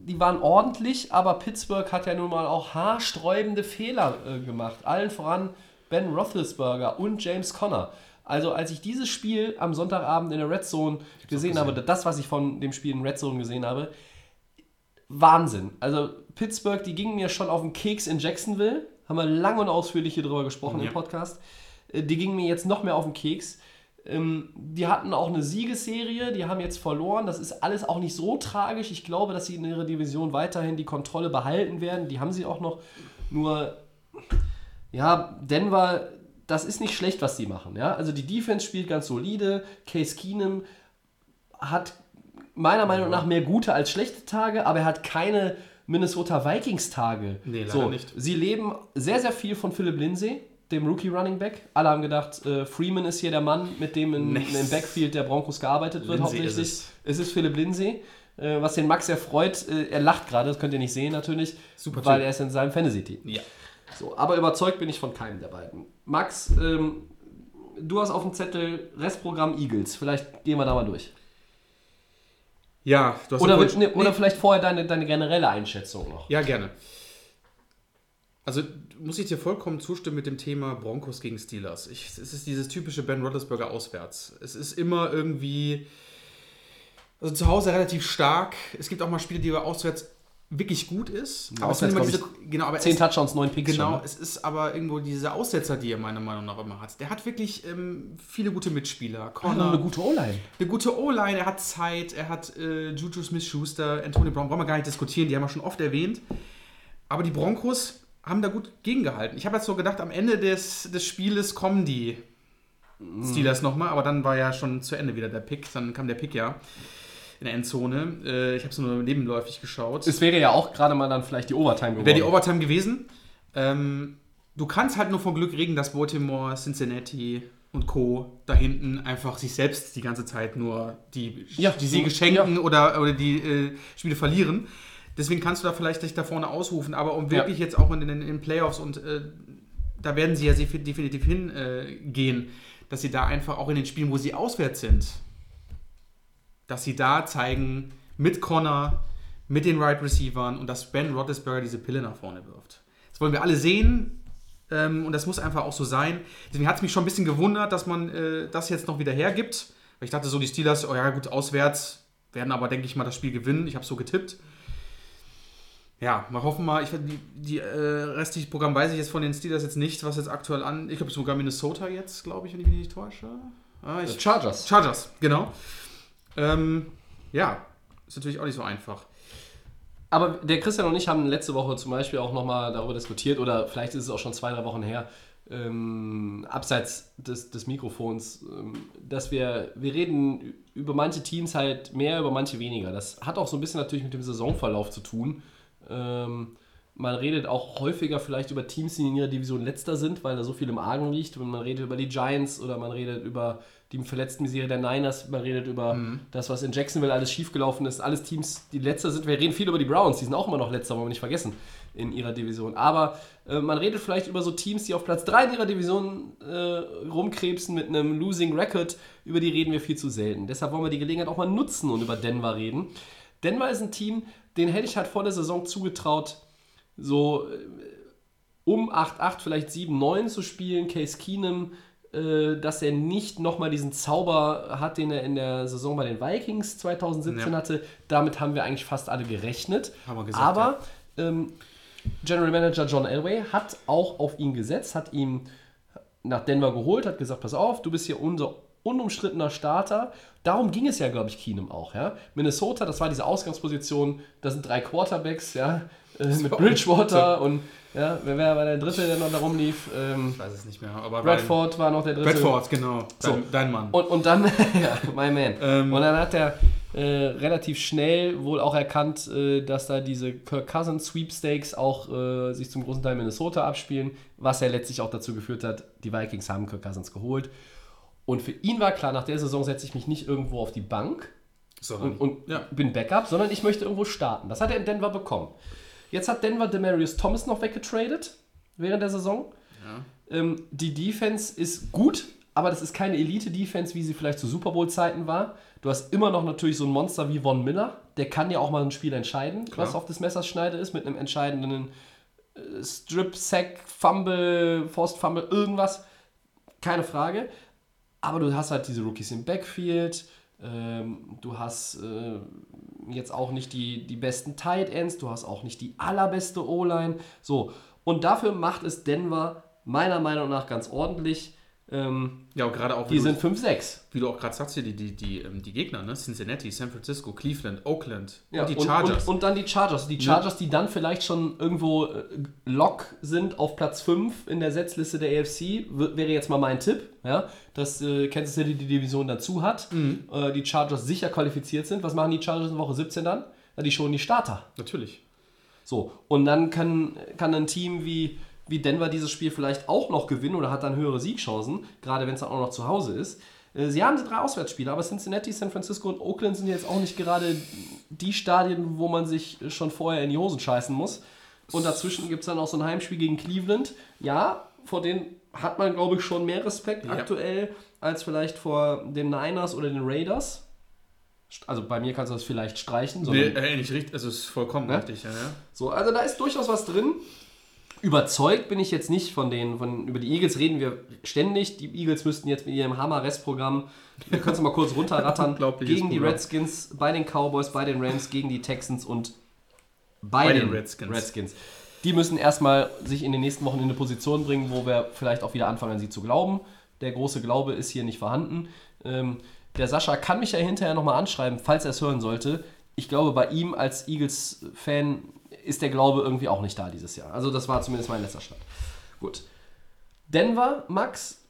die waren ordentlich, aber Pittsburgh hat ja nun mal auch haarsträubende Fehler äh, gemacht. Allen voran Ben Roethlisberger und James Conner. Also als ich dieses Spiel am Sonntagabend in der Red Zone gesehen, habe, das, was ich von dem Spiel in Red Zone gesehen habe, Wahnsinn. Also Pittsburgh, die gingen mir schon auf den Keks in Jacksonville. Haben wir lang und ausführlich hier drüber gesprochen Ja. im Podcast. Äh, Die gingen mir jetzt noch mehr auf den Keks. Ähm, die hatten auch eine Siegesserie, die haben jetzt verloren. Das ist alles auch nicht so tragisch. Ich glaube, dass sie in ihrer Division weiterhin die Kontrolle behalten werden. Die haben sie auch noch. Nur, ja, Denver, das ist nicht schlecht, was sie machen. Ja? Also die Defense spielt ganz solide. Case Keenum hat meiner Meinung nach mehr gute als schlechte Tage, aber er hat keine Minnesota Vikings Tage. Nee, leider so, nicht. Sie leben sehr, sehr viel von Philip Lindsay, dem Rookie Running Back. Alle haben gedacht, äh, Freeman ist hier der Mann, mit dem in, im Backfield der Broncos gearbeitet wird, Lindsay hauptsächlich. ist es. ist Philip Lindsay. Äh, was den Max sehr freut, äh, er lacht gerade, das könnt ihr nicht sehen natürlich, Super weil er ist in seinem Fantasy-Team. Ja. So, aber überzeugt bin ich von keinem der beiden. Max, ähm, du hast auf dem Zettel Restprogramm Eagles. Vielleicht gehen wir da mal durch. Ja, du hast Oder, wird- vorhin- nee, oder vielleicht vorher deine, deine generelle Einschätzung noch. Ja, gerne. Also muss ich dir vollkommen zustimmen mit dem Thema Broncos gegen Steelers. Ich, es ist dieses typische Ben Roethlisberger auswärts. Es ist immer irgendwie, also zu Hause relativ stark. Es gibt auch mal Spiele, die auswärts wirklich gut ist. Aber es sind auswärts, immer diese, genau, aber Zehn es, Touchdowns, neun Picks Genau, schon. es ist aber irgendwo diese Aussetzer, die er meiner Meinung nach immer hat. Der hat wirklich ähm, viele gute Mitspieler. Hat Connor, eine gute O-Line. eine gute O-Line, er hat Zeit, er hat äh, Juju Smith-Schuster, Antonio Brown, brauchen wir gar nicht diskutieren, die haben wir schon oft erwähnt. Aber die Broncos haben da gut gegengehalten. Ich habe jetzt so gedacht, am Ende des, des Spieles kommen die Steelers nochmal, aber dann war ja schon zu Ende wieder der Pick, dann kam der Pick ja in der Endzone. Äh, ich habe es nur nebenläufig geschaut. Es wäre ja auch gerade mal dann vielleicht die Overtime geworden. Wäre die Overtime gewesen. Ähm, du kannst halt nur von Glück reden, dass Baltimore, Cincinnati und Co. da hinten einfach sich selbst die ganze Zeit nur die, Ja, die Siege ja. schenken oder, oder die äh, Spiele verlieren. Deswegen kannst du da vielleicht dich da vorne ausrufen. Aber um wirklich jetzt auch in den, Playoffs und äh, da werden sie ja definitiv hingehen, äh, dass sie da einfach auch in den Spielen, wo sie auswärts sind, dass sie da zeigen, mit Connor, mit den Right Receivern und dass Ben Roethlisberger diese Pille nach vorne wirft. Das wollen wir alle sehen ähm, und das muss einfach auch so sein. Deswegen hat es mich schon ein bisschen gewundert, dass man äh, das jetzt noch wieder hergibt. Weil ich dachte so, die Steelers, oh ja gut, auswärts werden aber, denke ich mal, das Spiel gewinnen. Ich habe so getippt. Ja, mal hoffen mal. Ich, die die äh, restliche Programm weiß ich jetzt von den Steelers jetzt nicht, was jetzt aktuell an. Ich glaube sogar Minnesota jetzt, glaube ich, wenn ich mich nicht täusche. Ah, ich, Chargers. Chargers, genau. Ähm, ja, ist natürlich auch nicht so einfach. Aber der Christian und ich haben letzte Woche zum Beispiel auch nochmal darüber diskutiert, oder vielleicht ist es auch schon zwei, drei Wochen her, ähm, abseits des, des Mikrofons, ähm, dass wir, wir reden über manche Teams halt mehr, über manche weniger. Das hat auch so ein bisschen natürlich mit dem Saisonverlauf zu tun. Ähm, man redet auch häufiger vielleicht über Teams, die in ihrer Division letzter sind, weil da so viel im Argen liegt. Man redet über die Giants oder man redet über die verletzten Misere der Niners, man redet über das, was in Jacksonville alles schiefgelaufen ist. Alles Teams, die letzter sind. Wir reden viel über die Browns, die sind auch immer noch letzter, wollen wir nicht vergessen, in ihrer Division. Aber äh, man redet vielleicht über so Teams, die auf Platz 3 in ihrer Division äh, rumkrebsen mit einem Losing Record. Über die reden wir viel zu selten. Deshalb wollen wir die Gelegenheit auch mal nutzen und über Denver reden. Denver ist ein Team, den hätte ich halt vor der Saison zugetraut, so äh, um 8-8, vielleicht 7-9 zu spielen. Case Keenum, äh, dass er nicht nochmal diesen Zauber hat, den er in der Saison bei den Vikings 2017 Ja. hatte. Damit haben wir eigentlich fast alle gerechnet. Haben wir gesagt, Aber ähm, General Manager John Elway hat auch auf ihn gesetzt, hat ihn nach Denver geholt, hat gesagt, pass auf, du bist hier unser unumstrittener Starter. Darum ging es ja, glaube ich, Keenum auch. Ja? Minnesota, das war diese Ausgangsposition, da sind drei Quarterbacks, ja, äh, mit war Bridgewater und ja, wer war der dritte, der noch da rumlief? Ähm, Ich weiß es nicht mehr. Aber Bradford war noch der dritte. Bradford, genau. Dein, So. dein Mann. Und, und dann, ja, my man. Ähm. und dann hat der, äh, relativ schnell wohl auch erkannt, äh, dass da diese Kirk Cousins Sweepstakes auch äh, sich zum großen Teil in Minnesota abspielen, was ja letztlich auch dazu geführt hat, die Vikings haben Kirk Cousins geholt. Und für ihn war klar, nach der Saison setze ich mich nicht irgendwo auf die Bank und, und ja. bin Backup, sondern ich möchte irgendwo starten. Das hat er in Denver bekommen. Jetzt hat Denver Demarius Thomas noch weggetradet während der Saison. Ähm, die Defense ist gut, aber das ist keine Elite-Defense, wie sie vielleicht zu Super Bowl-Zeiten war. Du hast immer noch natürlich so ein Monster wie Von Miller. Der kann ja auch mal ein Spiel entscheiden, was auf des Messers Schneide ist, mit einem entscheidenden äh, Strip, Sack, Fumble, Forced Fumble, irgendwas. Keine Frage. Aber du hast halt diese Rookies im Backfield. Ähm, du hast äh, jetzt auch nicht die, die besten Tight Ends. Du hast auch nicht die allerbeste O-Line. So. Und dafür macht es Denver meiner Meinung nach ganz ordentlich. Ähm, Ja, und gerade auch, die sind du, 5-6. wie du auch gerade sagst, hier die, die, die, ähm, die Gegner, ne? Cincinnati, San Francisco, Cleveland, Oakland Ja, und die Chargers. Und, und dann die Chargers. Die Chargers, die dann vielleicht schon irgendwo äh, Lock sind auf Platz 5 in der Setzliste der AFC, wäre jetzt mal mein Tipp, ja, dass äh, Kansas City die Division dazu hat. Mhm. Äh, die Chargers sicher qualifiziert sind. Was machen die Chargers in Woche 17 dann? Ja, die schonen die Starter. Natürlich. So, und dann kann, kann ein Team wie, wie Denver dieses Spiel vielleicht auch noch gewinnen oder hat dann höhere Siegchancen, gerade wenn es dann auch noch zu Hause ist. Äh, Sie haben drei Auswärtsspiele, aber Cincinnati, San Francisco und Oakland sind jetzt auch nicht gerade die Stadien, wo man sich schon vorher in die Hosen scheißen muss. Und dazwischen gibt es dann auch so ein Heimspiel gegen Cleveland. Ja, vor denen hat man, glaube ich, schon mehr Respekt Ja. aktuell als vielleicht vor den Niners oder den Raiders. Also bei mir kannst du das vielleicht streichen. Nee, sondern- äh, nicht richtig, also es ist vollkommen Ne? richtig, ja, ja. so, also da ist durchaus was drin. Überzeugt bin ich jetzt nicht von denen. Von, über die Eagles reden wir ständig. Die Eagles müssten jetzt mit ihrem Hammer-Restprogramm, wir können es mal kurz runterrattern, gegen die. Redskins, bei den Cowboys, bei den Rams, gegen die Texans und bei, Bei den, den Redskins. Redskins. Die müssen erstmal sich in den nächsten Wochen in eine Position bringen, wo wir vielleicht auch wieder anfangen, an sie zu glauben. Der große Glaube ist hier nicht vorhanden. Ähm, der Sascha kann mich ja hinterher nochmal anschreiben, falls er es hören sollte. Ich glaube, bei ihm als Eagles-Fan ist der Glaube irgendwie auch nicht da dieses Jahr. Also das war zumindest mein letzter Stand. Gut. Denver, Max,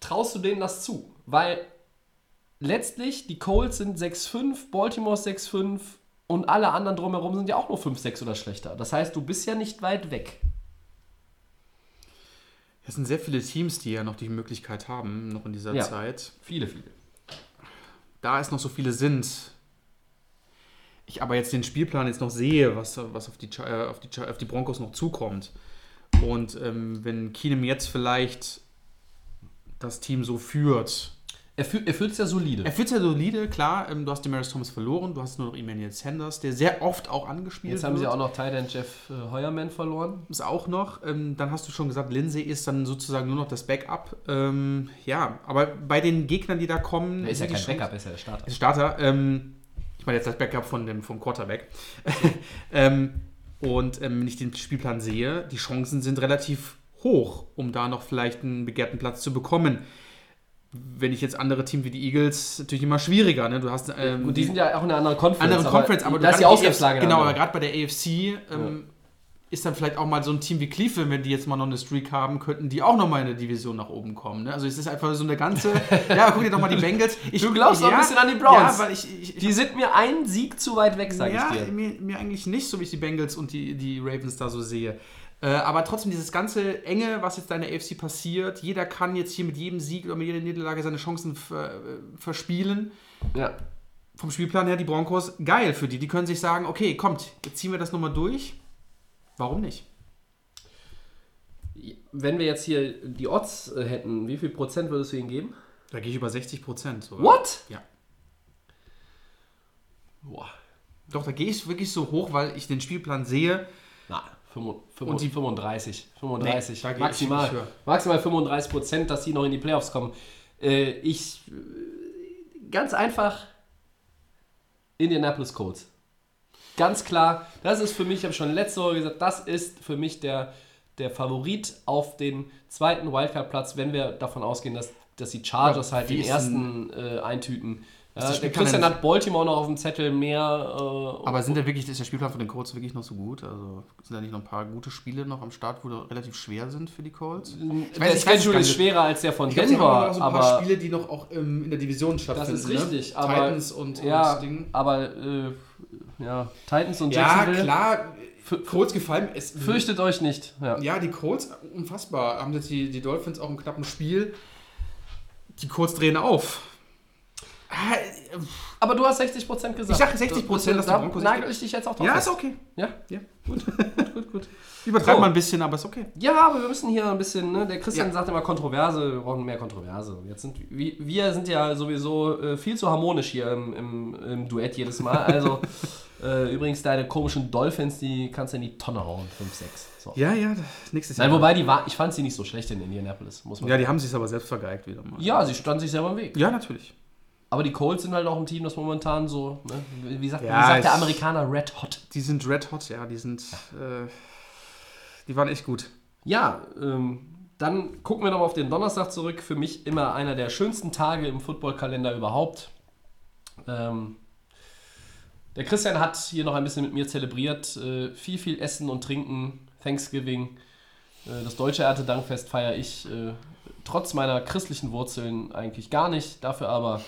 traust du denen das zu? Weil letztlich die Colts sind 6-5, Baltimore ist 6-5 und alle anderen drumherum sind ja auch nur 5-6 oder schlechter. Das heißt, du bist ja nicht weit weg. Es sind sehr viele Teams, die ja noch die Möglichkeit haben, noch in dieser Ja. Zeit. Viele, viele. Da es noch so viele sind, ich aber jetzt den Spielplan jetzt noch sehe, was, was auf, die, äh, auf, die, auf die Broncos noch zukommt. Und ähm, wenn Keenum jetzt vielleicht das Team so führt, Er, fühlt, er fühlt es ja solide. er führt ja solide, klar, ähm, du hast Demaris Thomas verloren, du hast nur noch Emmanuel Sanders, der sehr oft auch angespielt Jetzt haben sie wird. auch noch Titan Jeff äh, Heuermann verloren. ist auch noch. Ähm, dann hast du schon gesagt, Lindsay ist dann sozusagen nur noch das Backup. Ähm, ja, aber bei den Gegnern, die da kommen. Er ist ja kein Chancen- Backup, er ist ja der Starter. Starter. Ähm, ich meine jetzt das Backup von dem, vom Quarterback. ähm, und ähm, wenn ich den Spielplan sehe, die Chancen sind relativ hoch, um da noch vielleicht einen begehrten Platz zu bekommen. Wenn ich jetzt andere Teams wie die Eagles, natürlich immer schwieriger. Ne? Du hast ähm, Und die sind ja auch in einer anderen Conference. andere Conference, aber da ist die Ausgangslage. Genau, aber gerade bei der AFC ähm, ist dann vielleicht auch mal so ein Team wie Cleveland, wenn die jetzt mal noch eine Streak haben, könnten die auch noch mal in der Division nach oben kommen. Ne? Also es ist einfach so eine ganze. ja, guck dir doch mal die Bengals. Ich, Du glaubst doch ein bisschen an die Browns. Ja, weil ich. ich, Die sind mir einen Sieg zu weit weg, sag ja, ich dir. mir, mir eigentlich nicht, so wie ich die Bengals und die, die Ravens da so sehe. Äh, aber trotzdem dieses ganze Enge, was jetzt da in der AFC passiert, jeder kann jetzt hier mit jedem Sieg oder mit jeder Niederlage seine Chancen äh, verspielen Ja. vom Spielplan her die Broncos geil für die. Die können sich sagen, okay, kommt, jetzt ziehen wir das nochmal durch. Warum nicht? Wenn wir jetzt hier die Odds äh, hätten, wie viel Prozent würdest du ihnen geben? Da gehe ich über 60 Prozent. So. What? Ja. Boah. Doch, da gehe ich wirklich so hoch, weil ich den Spielplan sehe. Na, 35, Und die- 35. 35. Nee, maximal. maximal 35 Prozent, dass sie noch in die Playoffs kommen. Äh, ich. äh, Ganz einfach. Indianapolis Colts. Ganz klar, das ist für mich, ich habe schon letzte Woche gesagt, das ist für mich der, der Favorit auf den zweiten Wildcard-Platz, wenn wir davon ausgehen, dass, dass die Chargers Ja, halt den ersten äh, eintüten. Ja, das der Christian hat Baltimore noch auf dem Zettel mehr. Äh, Aber sind da wirklich, ist der Spielplan von den Colts wirklich noch so gut? Also sind da nicht noch ein paar gute Spiele noch am Start, wo relativ schwer sind für die Colts? der weiß- ich weiß es Schedule ist schwerer als der von Ich Denver, aber auch so ein paar Spiele, die noch auch ähm, in der Division das stattfinden. ist richtig. Ne? Aber, Titans und, ja, und Ding. aber äh, ja, Titans und Ja, Jacksonville. klar. F- Colts gefallen. Es, Fürchtet euch nicht. Ja. Ja, die Colts, unfassbar. Haben jetzt die, die Dolphins auch im knappen Spiel. Die Colts drehen auf. Ah, Aber du hast 60% gesagt. Ich sag 60%, dass die Broncos- nagel ich dich jetzt auch drauf. Ja, ist okay. Ja, Ja. gut, gut, gut, gut. Übertreibt So. mal ein bisschen, aber ist okay. Ja, aber wir müssen hier ein bisschen, ne? Der Christian Ja. sagt immer Kontroverse, wir brauchen mehr Kontroverse. Jetzt sind wir, wir sind ja sowieso äh, viel zu harmonisch hier im, im, im Duett jedes Mal. Also äh, übrigens deine komischen Dolphins, die kannst du in die Tonne hauen, 5-6. So. Ja, ja, nächstes Nein, Jahr. wobei die war, ich fand sie nicht so schlecht in Indianapolis, muss man Ja, sagen. die haben sich aber selbst vergeigt wieder mal. Ja, sie stand sich selber im Weg. Ja, natürlich. Aber die Colts sind halt auch ein Team, das momentan so, ne? wie, sagt, Ja, wie sagt der Amerikaner, red hot. Die sind red hot, ja, die sind. Äh, die waren echt gut. Ja, ähm, dann gucken wir nochmal auf den Donnerstag zurück. Für mich immer einer der schönsten Tage im Footballkalender überhaupt. Ähm, der Christian hat hier noch ein bisschen mit mir zelebriert. Äh, viel, viel Essen und Trinken, Thanksgiving. Äh, das deutsche Erntedankfest feiere ich äh, trotz meiner christlichen Wurzeln eigentlich gar nicht. Dafür aber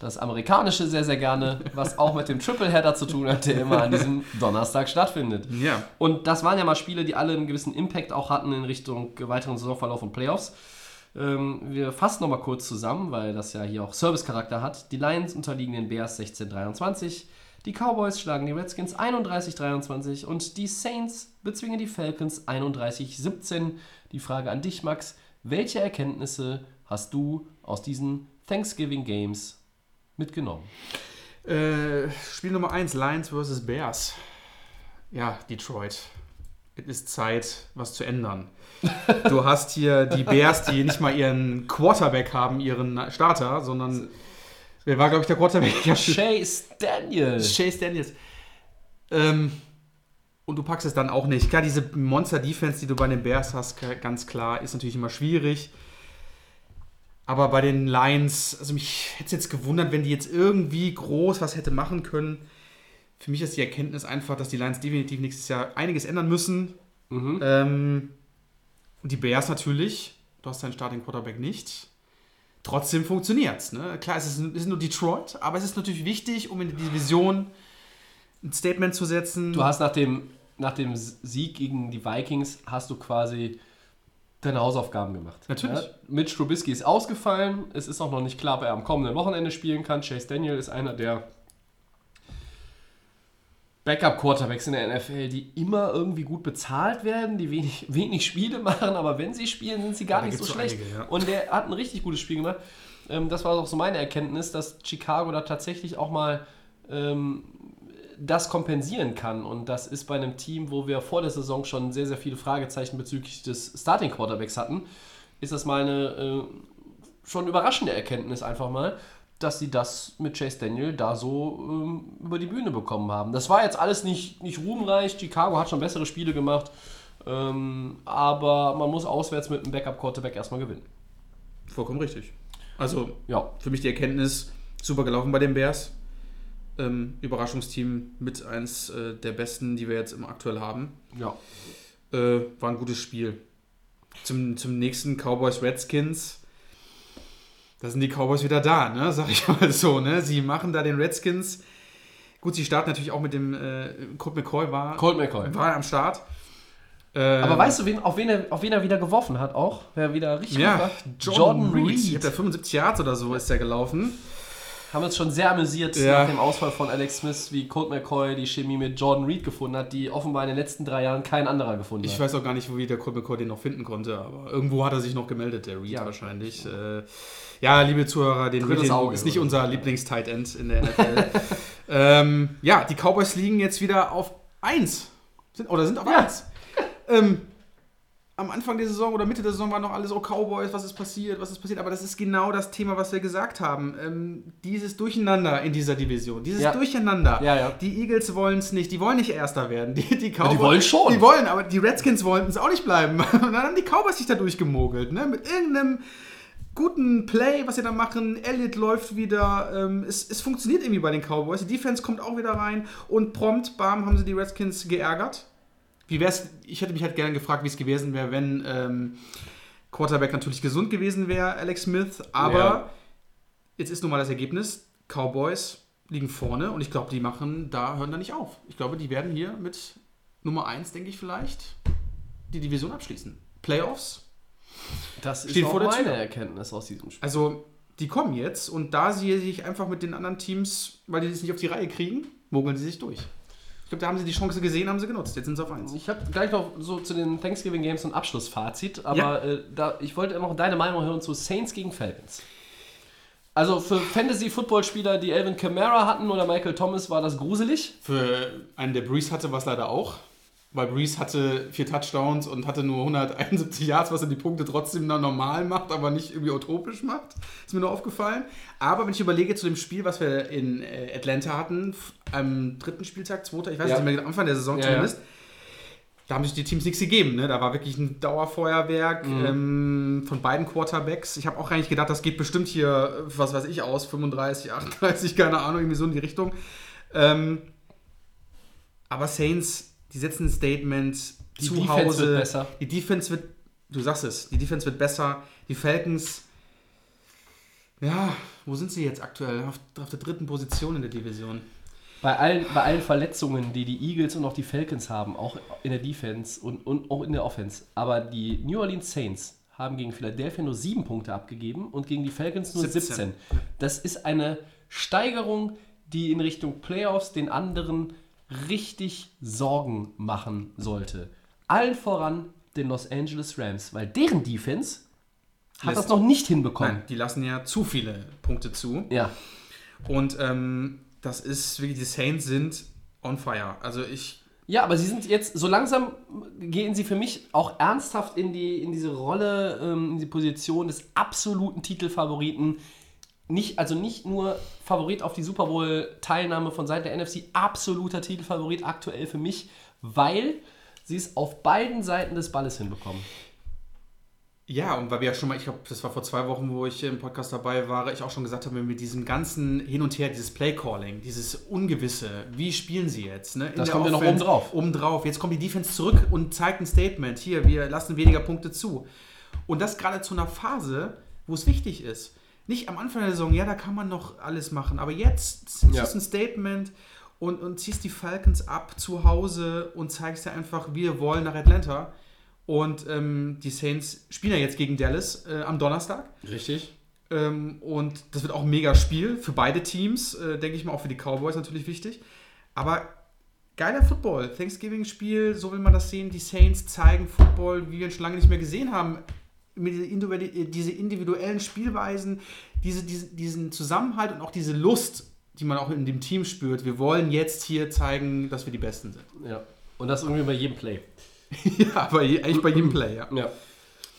das amerikanische sehr, sehr gerne, was auch mit dem Tripleheader zu tun hat, der immer an diesem Donnerstag stattfindet. Ja. Und das waren ja mal Spiele, die alle einen gewissen Impact auch hatten in Richtung weiteren Saisonverlauf und Playoffs. Ähm, wir fassen nochmal kurz zusammen, weil das ja hier auch Service-Charakter hat. Die Lions unterliegen den Bears 16-23, die Cowboys schlagen die Redskins 31-23 und die Saints bezwingen die Falcons 31-17. Die Frage an dich, Max, welche Erkenntnisse hast du aus diesen Thanksgiving Games mitgenommen? Äh, Spiel Nummer 1, Lions vs. Bears. Ja, Detroit. Es ist Zeit, was zu ändern. Du hast hier die Bears, die nicht mal ihren Quarterback haben, ihren Starter, sondern. Wer war, glaube ich, der Quarterback? Ja, Chase Daniel. Chase Daniels. Ähm, und du packst es dann auch nicht. Klar, diese Monster-Defense, die du bei den Bears hast, ganz klar, ist natürlich immer schwierig. Aber bei den Lions, also mich hätte es jetzt gewundert, wenn die jetzt irgendwie groß was hätte machen können. Für mich ist die Erkenntnis einfach, dass die Lions definitiv nächstes Jahr einiges ändern müssen. Mhm. Ähm, und die Bears natürlich. Du hast deinen Starting Quarterback nicht. Trotzdem funktioniert's. Ne? Klar, es ist, es ist nur Detroit, aber es ist natürlich wichtig, um in die Division ein Statement zu setzen. Du hast nach dem, nach dem Sieg gegen die Vikings hast du quasi deine Hausaufgaben gemacht. Natürlich. Ja? Mitch Trubisky ist ausgefallen. Es ist auch noch nicht klar, ob er am kommenden Wochenende spielen kann. Chase Daniel ist einer der Backup-Quarterbacks in der NFL, die immer irgendwie gut bezahlt werden, die wenig, wenig Spiele machen, aber wenn sie spielen, sind sie gar da nicht so schlecht. einige, ja. Und der hat ein richtig gutes Spiel gemacht. Ähm, das war auch so meine Erkenntnis, dass Chicago da tatsächlich auch mal ähm, das kompensieren kann. Und das ist bei einem Team, wo wir vor der Saison schon sehr, sehr viele Fragezeichen bezüglich des Starting Quarterbacks hatten, ist das mal eine äh, schon überraschende Erkenntnis einfach mal, dass sie das mit Chase Daniel da so ähm, über die Bühne bekommen haben. Das war jetzt alles nicht, nicht ruhmreich. Chicago hat schon bessere Spiele gemacht. Ähm, aber man muss auswärts mit einem Backup-Quarterback erstmal gewinnen. Vollkommen richtig. Also Ja, für mich die Erkenntnis, super gelaufen bei den Bears. Ähm, Überraschungsteam mit eins äh, der besten, die wir jetzt im aktuell haben. ja. Äh, war ein gutes Spiel. Zum, zum nächsten Cowboys Redskins. Da sind die Cowboys wieder da, ne? Sag ich mal so, ne? Sie machen da den Redskins. Gut, sie starten natürlich auch mit dem äh, Colt McCoy war, Colt McCoy. war am Start. Ähm, Aber weißt du, wen, auf, wen er, auf wen er wieder geworfen hat auch? Wer wieder richtig ja, war? Jordan, Reed. Ich habe da 75 Yards oder so ist der gelaufen. Haben uns schon sehr amüsiert Ja. nach dem Ausfall von Alex Smith, wie Colt McCoy die Chemie mit Jordan Reed gefunden hat, die offenbar in den letzten drei Jahren kein anderer gefunden Ich hat. weiß auch gar nicht, wie der Colt McCoy den noch finden konnte, aber irgendwo hat er sich noch gemeldet, der Reed Ja. wahrscheinlich. Äh, ja, liebe Zuhörer, den Drittes Auge, ist nicht oder? unser Lieblings-Tight End in der NFL. ähm, ja, die Cowboys liegen jetzt wieder auf 1. Sind, oder sind auf Ja. 1. Ähm, am Anfang der Saison oder Mitte der Saison war noch alles, oh Cowboys, was ist passiert, was ist passiert. Aber das ist genau das Thema, was wir gesagt haben. Ähm, dieses Durcheinander in dieser Division, dieses Ja. Durcheinander. Ja, ja. Die Eagles wollen es nicht, die wollen nicht Erster werden. Die, die, Cowboys, wollen schon. Die wollen, aber die Redskins wollten es auch nicht bleiben. Und dann haben die Cowboys sich da durchgemogelt, ne? Mit irgendeinem guten Play, was sie da machen. Elliott läuft wieder. Ähm, es, es funktioniert irgendwie bei den Cowboys. Die Defense kommt auch wieder rein und prompt, bam, haben sie die Redskins geärgert. Wie wär's? Ich hätte mich halt gerne gefragt, wie es gewesen wäre, wenn ähm, Quarterback natürlich gesund gewesen wäre, Alex Smith. Aber Ja. jetzt ist nun mal das Ergebnis: Cowboys liegen vorne und ich glaube, die machen da, hören da nicht auf. Ich glaube, die werden hier mit Nummer 1, denke ich vielleicht, die Division abschließen. Playoffs. Das ist auch vor der meine Tür. Erkenntnis aus diesem Spiel. Also, die kommen jetzt und da sie sich einfach mit den anderen Teams, weil die das nicht auf die Reihe kriegen, mogeln sie sich durch. Ich glaube, da haben sie die Chance gesehen, haben sie genutzt. Jetzt sind sie auf 1. Ich habe gleich noch so zu den Thanksgiving Games ein Abschlussfazit, aber Ja. äh, da, ich wollte noch deine Meinung hören zu Saints gegen Falcons. Also für Fantasy-Football-Spieler, die Alvin Kamara hatten oder Michael Thomas, war das gruselig. Für einen, der Breeze hatte, war es leider auch. Weil Breeze hatte vier Touchdowns und hatte nur 171 Yards, was er die Punkte trotzdem normal macht, aber nicht irgendwie utopisch macht. Ist mir nur aufgefallen. Aber wenn ich überlege zu dem Spiel, was wir in äh, Atlanta hatten, am dritten Spieltag, zweiter, ich weiß Ja. nicht mehr, am Anfang der Saison Ja, zumindest, da haben sich die Teams nichts gegeben. Ne? Da war wirklich ein Dauerfeuerwerk Mhm. ähm, von beiden Quarterbacks. Ich habe auch eigentlich gedacht, das geht bestimmt hier, äh, was weiß ich, aus, 35, 38, keine Ahnung, irgendwie so in die Richtung. Ähm, aber Saints, die setzen ein Statement Die zu Defense Hause. wird besser. Die Defense wird, du sagst es, die Defense wird besser. Die Falcons, ja, wo sind sie jetzt aktuell? Auf, auf der dritten Position in der Division. Bei allen, bei allen Verletzungen, die die Eagles und auch die Falcons haben, auch in der Defense und, und auch in der Offense, aber die New Orleans Saints haben gegen Philadelphia nur sieben Punkte abgegeben und gegen die Falcons nur 17. 17. Das ist eine Steigerung, die in Richtung Playoffs den anderen richtig Sorgen machen sollte. Allen voran den Los Angeles Rams, weil deren Defense hat Lässt- das noch nicht hinbekommen. Nein, die lassen ja zu viele Punkte zu. Ja, Und ähm, das ist wirklich, die Saints sind on fire. Also ich, Ja, aber sie sind jetzt, so langsam gehen sie für mich auch ernsthaft in, die, in diese Rolle, ähm, in die Position des absoluten Titelfavoriten. Nicht, also nicht nur Favorit auf die Super Bowl-Teilnahme von Seiten der NFC, absoluter Titelfavorit aktuell für mich, weil sie es auf beiden Seiten des Balles hinbekommen. ja, und weil wir ja schon mal, ich glaube, das war vor zwei Wochen, wo ich im Podcast dabei war, ich auch schon gesagt habe, mit diesem ganzen Hin und Her, dieses Play-Calling, dieses Ungewisse, wie spielen sie jetzt? Ne? In Das kommt ja noch Offense, obendrauf. Obendrauf. Jetzt kommt die Defense zurück und zeigt ein Statement. Hier, wir lassen weniger Punkte zu. Und das gerade zu einer Phase, wo es wichtig ist. Nicht am Anfang der Saison, ja, da kann man noch alles machen, aber jetzt Ja. du ein Statement und, und ziehst die Falcons ab zu Hause und zeigst ja einfach, wir wollen nach Atlanta. Und ähm, die Saints spielen ja jetzt gegen Dallas äh, am Donnerstag. Richtig. Ähm, und das wird auch ein mega Spiel für beide Teams, äh, denke ich mal, auch für die Cowboys natürlich wichtig. Aber geiler Football, Thanksgiving-Spiel, so will man das sehen. Die Saints zeigen Football, wie wir ihn schon lange nicht mehr gesehen haben. Diese individuellen Spielweisen, diese, diese, diesen Zusammenhalt und auch diese Lust, die man auch in dem Team spürt. Wir wollen jetzt hier zeigen, dass wir die Besten sind. Ja. Und das irgendwie bei jedem Play. ja, je- eigentlich bei jedem Play, ja. Ja.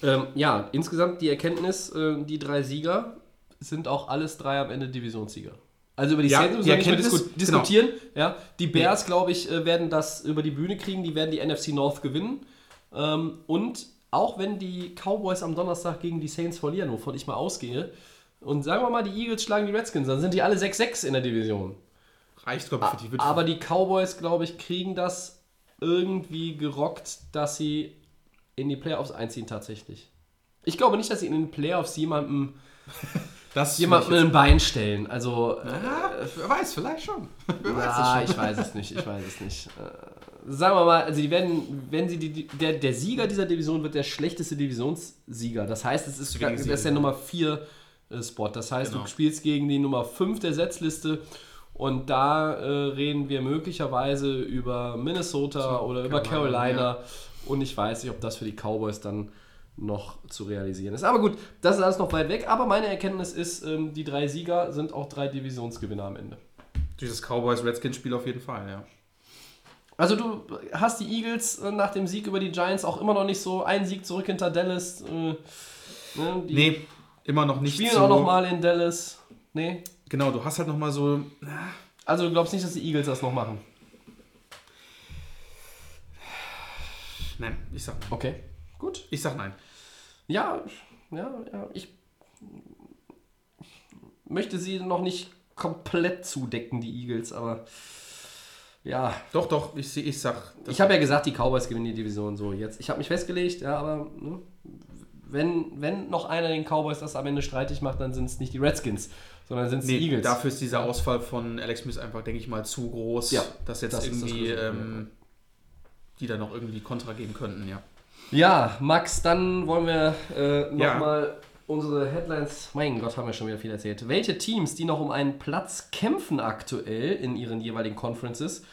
Ähm, ja, insgesamt die Erkenntnis, äh, die drei Sieger sind auch alles drei am Ende Divisionssieger. Also über die Ja, Saints müssen wir nicht mehr disku diskutieren. Ja, die Bears, glaube ich, äh, werden das über die Bühne kriegen. Die werden die NFC North gewinnen. Ähm, und auch wenn die Cowboys am Donnerstag gegen die Saints verlieren, wovon ich mal ausgehe, und sagen wir mal, die Eagles schlagen die Redskins, dann sind die alle 6-6 in der Division. Reicht, glaube ich, für die Witwe. Aber die Cowboys, glaube ich, kriegen das irgendwie gerockt, dass sie in die Playoffs einziehen tatsächlich. Ich glaube nicht, dass sie in den Playoffs jemandem, das jemandem ein Bein stellen. Also, äh, ja, wer weiß, vielleicht schon. wer weiß das schon. ich weiß es nicht, ich weiß es nicht. Äh, sagen wir mal, also die werden, wenn sie die, der, der Sieger dieser Division wird der schlechteste Divisionssieger. Das heißt, es ist, das ist der Nummer 4 äh, Spot. Das heißt, Genau. du spielst gegen die Nummer 5 der Setzliste und da äh, reden wir möglicherweise über Minnesota So, oder über Carolina, Carolina. Und ich weiß nicht, ob das für die Cowboys dann noch zu realisieren ist. Aber gut, das ist alles noch weit weg. Aber meine Erkenntnis ist, ähm, die drei Sieger sind auch drei Divisionsgewinner am Ende. Dieses Cowboys-Redskins-Spiel auf jeden Fall, ja. Also du hast die Eagles äh, nach dem Sieg über die Giants auch immer noch nicht so einen Sieg zurück hinter Dallas. Äh, ne, Nee, immer noch nicht spielen so. auch noch mal in Dallas. Nee. Genau, du hast halt noch mal so. Also du glaubst nicht, dass die Eagles das noch machen? Nein, ich sag nein. Okay. Gut. Ich sag nein. Ja, ja, ja. Ich, möchte sie noch nicht komplett zudecken, die Eagles, aber ja. Doch, doch, ich, ich sag. Ich habe ja gesagt, die Cowboys gewinnen die Division so jetzt. Ich habe mich festgelegt, ja, aber ne, wenn, wenn noch einer den Cowboys das am Ende streitig macht, dann sind es nicht die Redskins, sondern sind es Nee, die Eagles. dafür ist dieser Ausfall von Alex Smith einfach, denke ich mal, zu groß, Ja, dass jetzt das irgendwie ähm, die da noch irgendwie Kontra geben könnten, ja. Ja, Max, dann wollen wir äh, Ja. Unsere Headlines. Mein Gott, haben wir schon wieder viel erzählt. Welche Teams, die noch um einen Platz kämpfen aktuell in ihren jeweiligen Conferences,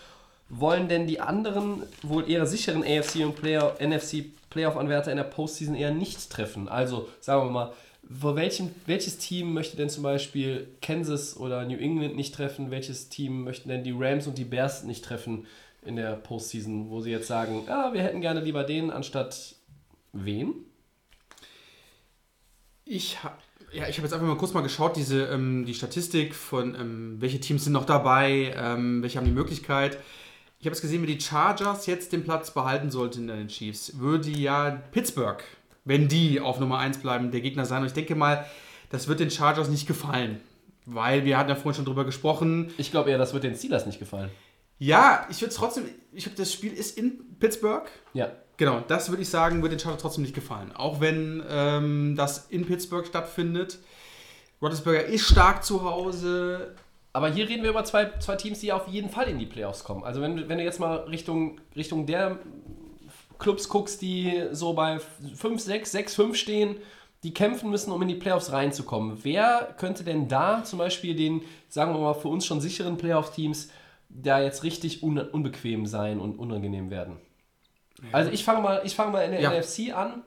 wollen denn die anderen, wohl eher sicheren AFC und Player, NFC Playoff-Anwärter in der Postseason eher nicht treffen? Also, sagen wir mal, vor welchem, welches Team möchte denn zum Beispiel Kansas oder New England nicht treffen? Welches Team möchten denn die Rams und die Bears nicht treffen in der Postseason, wo sie jetzt sagen, ah, wir hätten gerne lieber den anstatt wen? Ich habe ja, ich habe jetzt einfach mal kurz mal geschaut, diese, ähm, die Statistik von ähm, welche Teams sind noch dabei, ähm, welche haben die Möglichkeit. Ich habe es gesehen, wenn die Chargers jetzt den Platz behalten sollten in den Chiefs, würde ja Pittsburgh, wenn die auf Nummer 1 bleiben, der Gegner sein. Und ich denke mal, das wird den Chargers nicht gefallen. Weil wir hatten ja vorhin schon drüber gesprochen. Ich glaube eher, das wird den Steelers nicht gefallen. Ja, ich würde es trotzdem, ich glaube, das Spiel ist in Pittsburgh. Ja. Genau, das würde ich sagen, wird den Chargers trotzdem nicht gefallen. Auch wenn ähm, das in Pittsburgh stattfindet. Roethlisberger ist stark zu Hause. Aber hier reden wir über zwei, zwei Teams, die auf jeden Fall in die Playoffs kommen. Also wenn, du- wenn du jetzt mal Richtung, Richtung der Clubs guckst, die so bei 5, 6, 6, 5 stehen, die kämpfen müssen, um in die Playoffs reinzukommen. Wer könnte denn da zum Beispiel den, sagen wir mal, für uns schon sicheren Playoff-Teams da jetzt richtig un unbequem sein und unangenehm werden? Also ich fange mal, ich fange mal in der Ja. NFC an.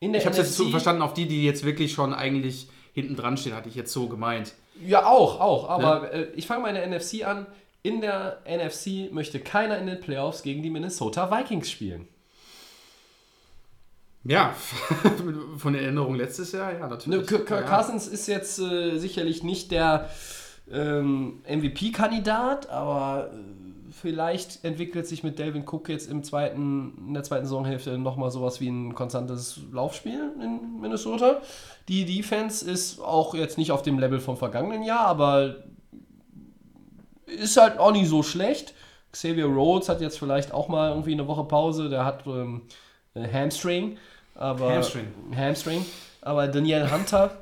In der Ich habe es jetzt so verstanden, auf die, die jetzt wirklich schon eigentlich hinten dran stehen, hatte ich jetzt so gemeint. Ja, auch, auch. Aber äh, ich fange mal in der NFC an. In der NFC möchte keiner in den Playoffs gegen die Minnesota Vikings spielen. Ja, von der Erinnerung letztes Jahr, ja, Ne, natürlich. Kirk Kirk ja. Cousins ist jetzt äh, sicherlich nicht der ähm, MVP-Kandidat, aber äh, vielleicht entwickelt sich mit Delvin Cook jetzt im zweiten, in der zweiten Saisonhälfte nochmal sowas wie ein konstantes Laufspiel in Minnesota. Die Defense ist auch jetzt nicht auf dem Level vom vergangenen Jahr, aber ist halt auch nicht so schlecht. Xavier Rhodes hat jetzt vielleicht auch mal irgendwie eine Woche Pause, der hat ähm, äh, Hamstring. Aber, Hamstring. Hamstring. Aber Daniel Hunter,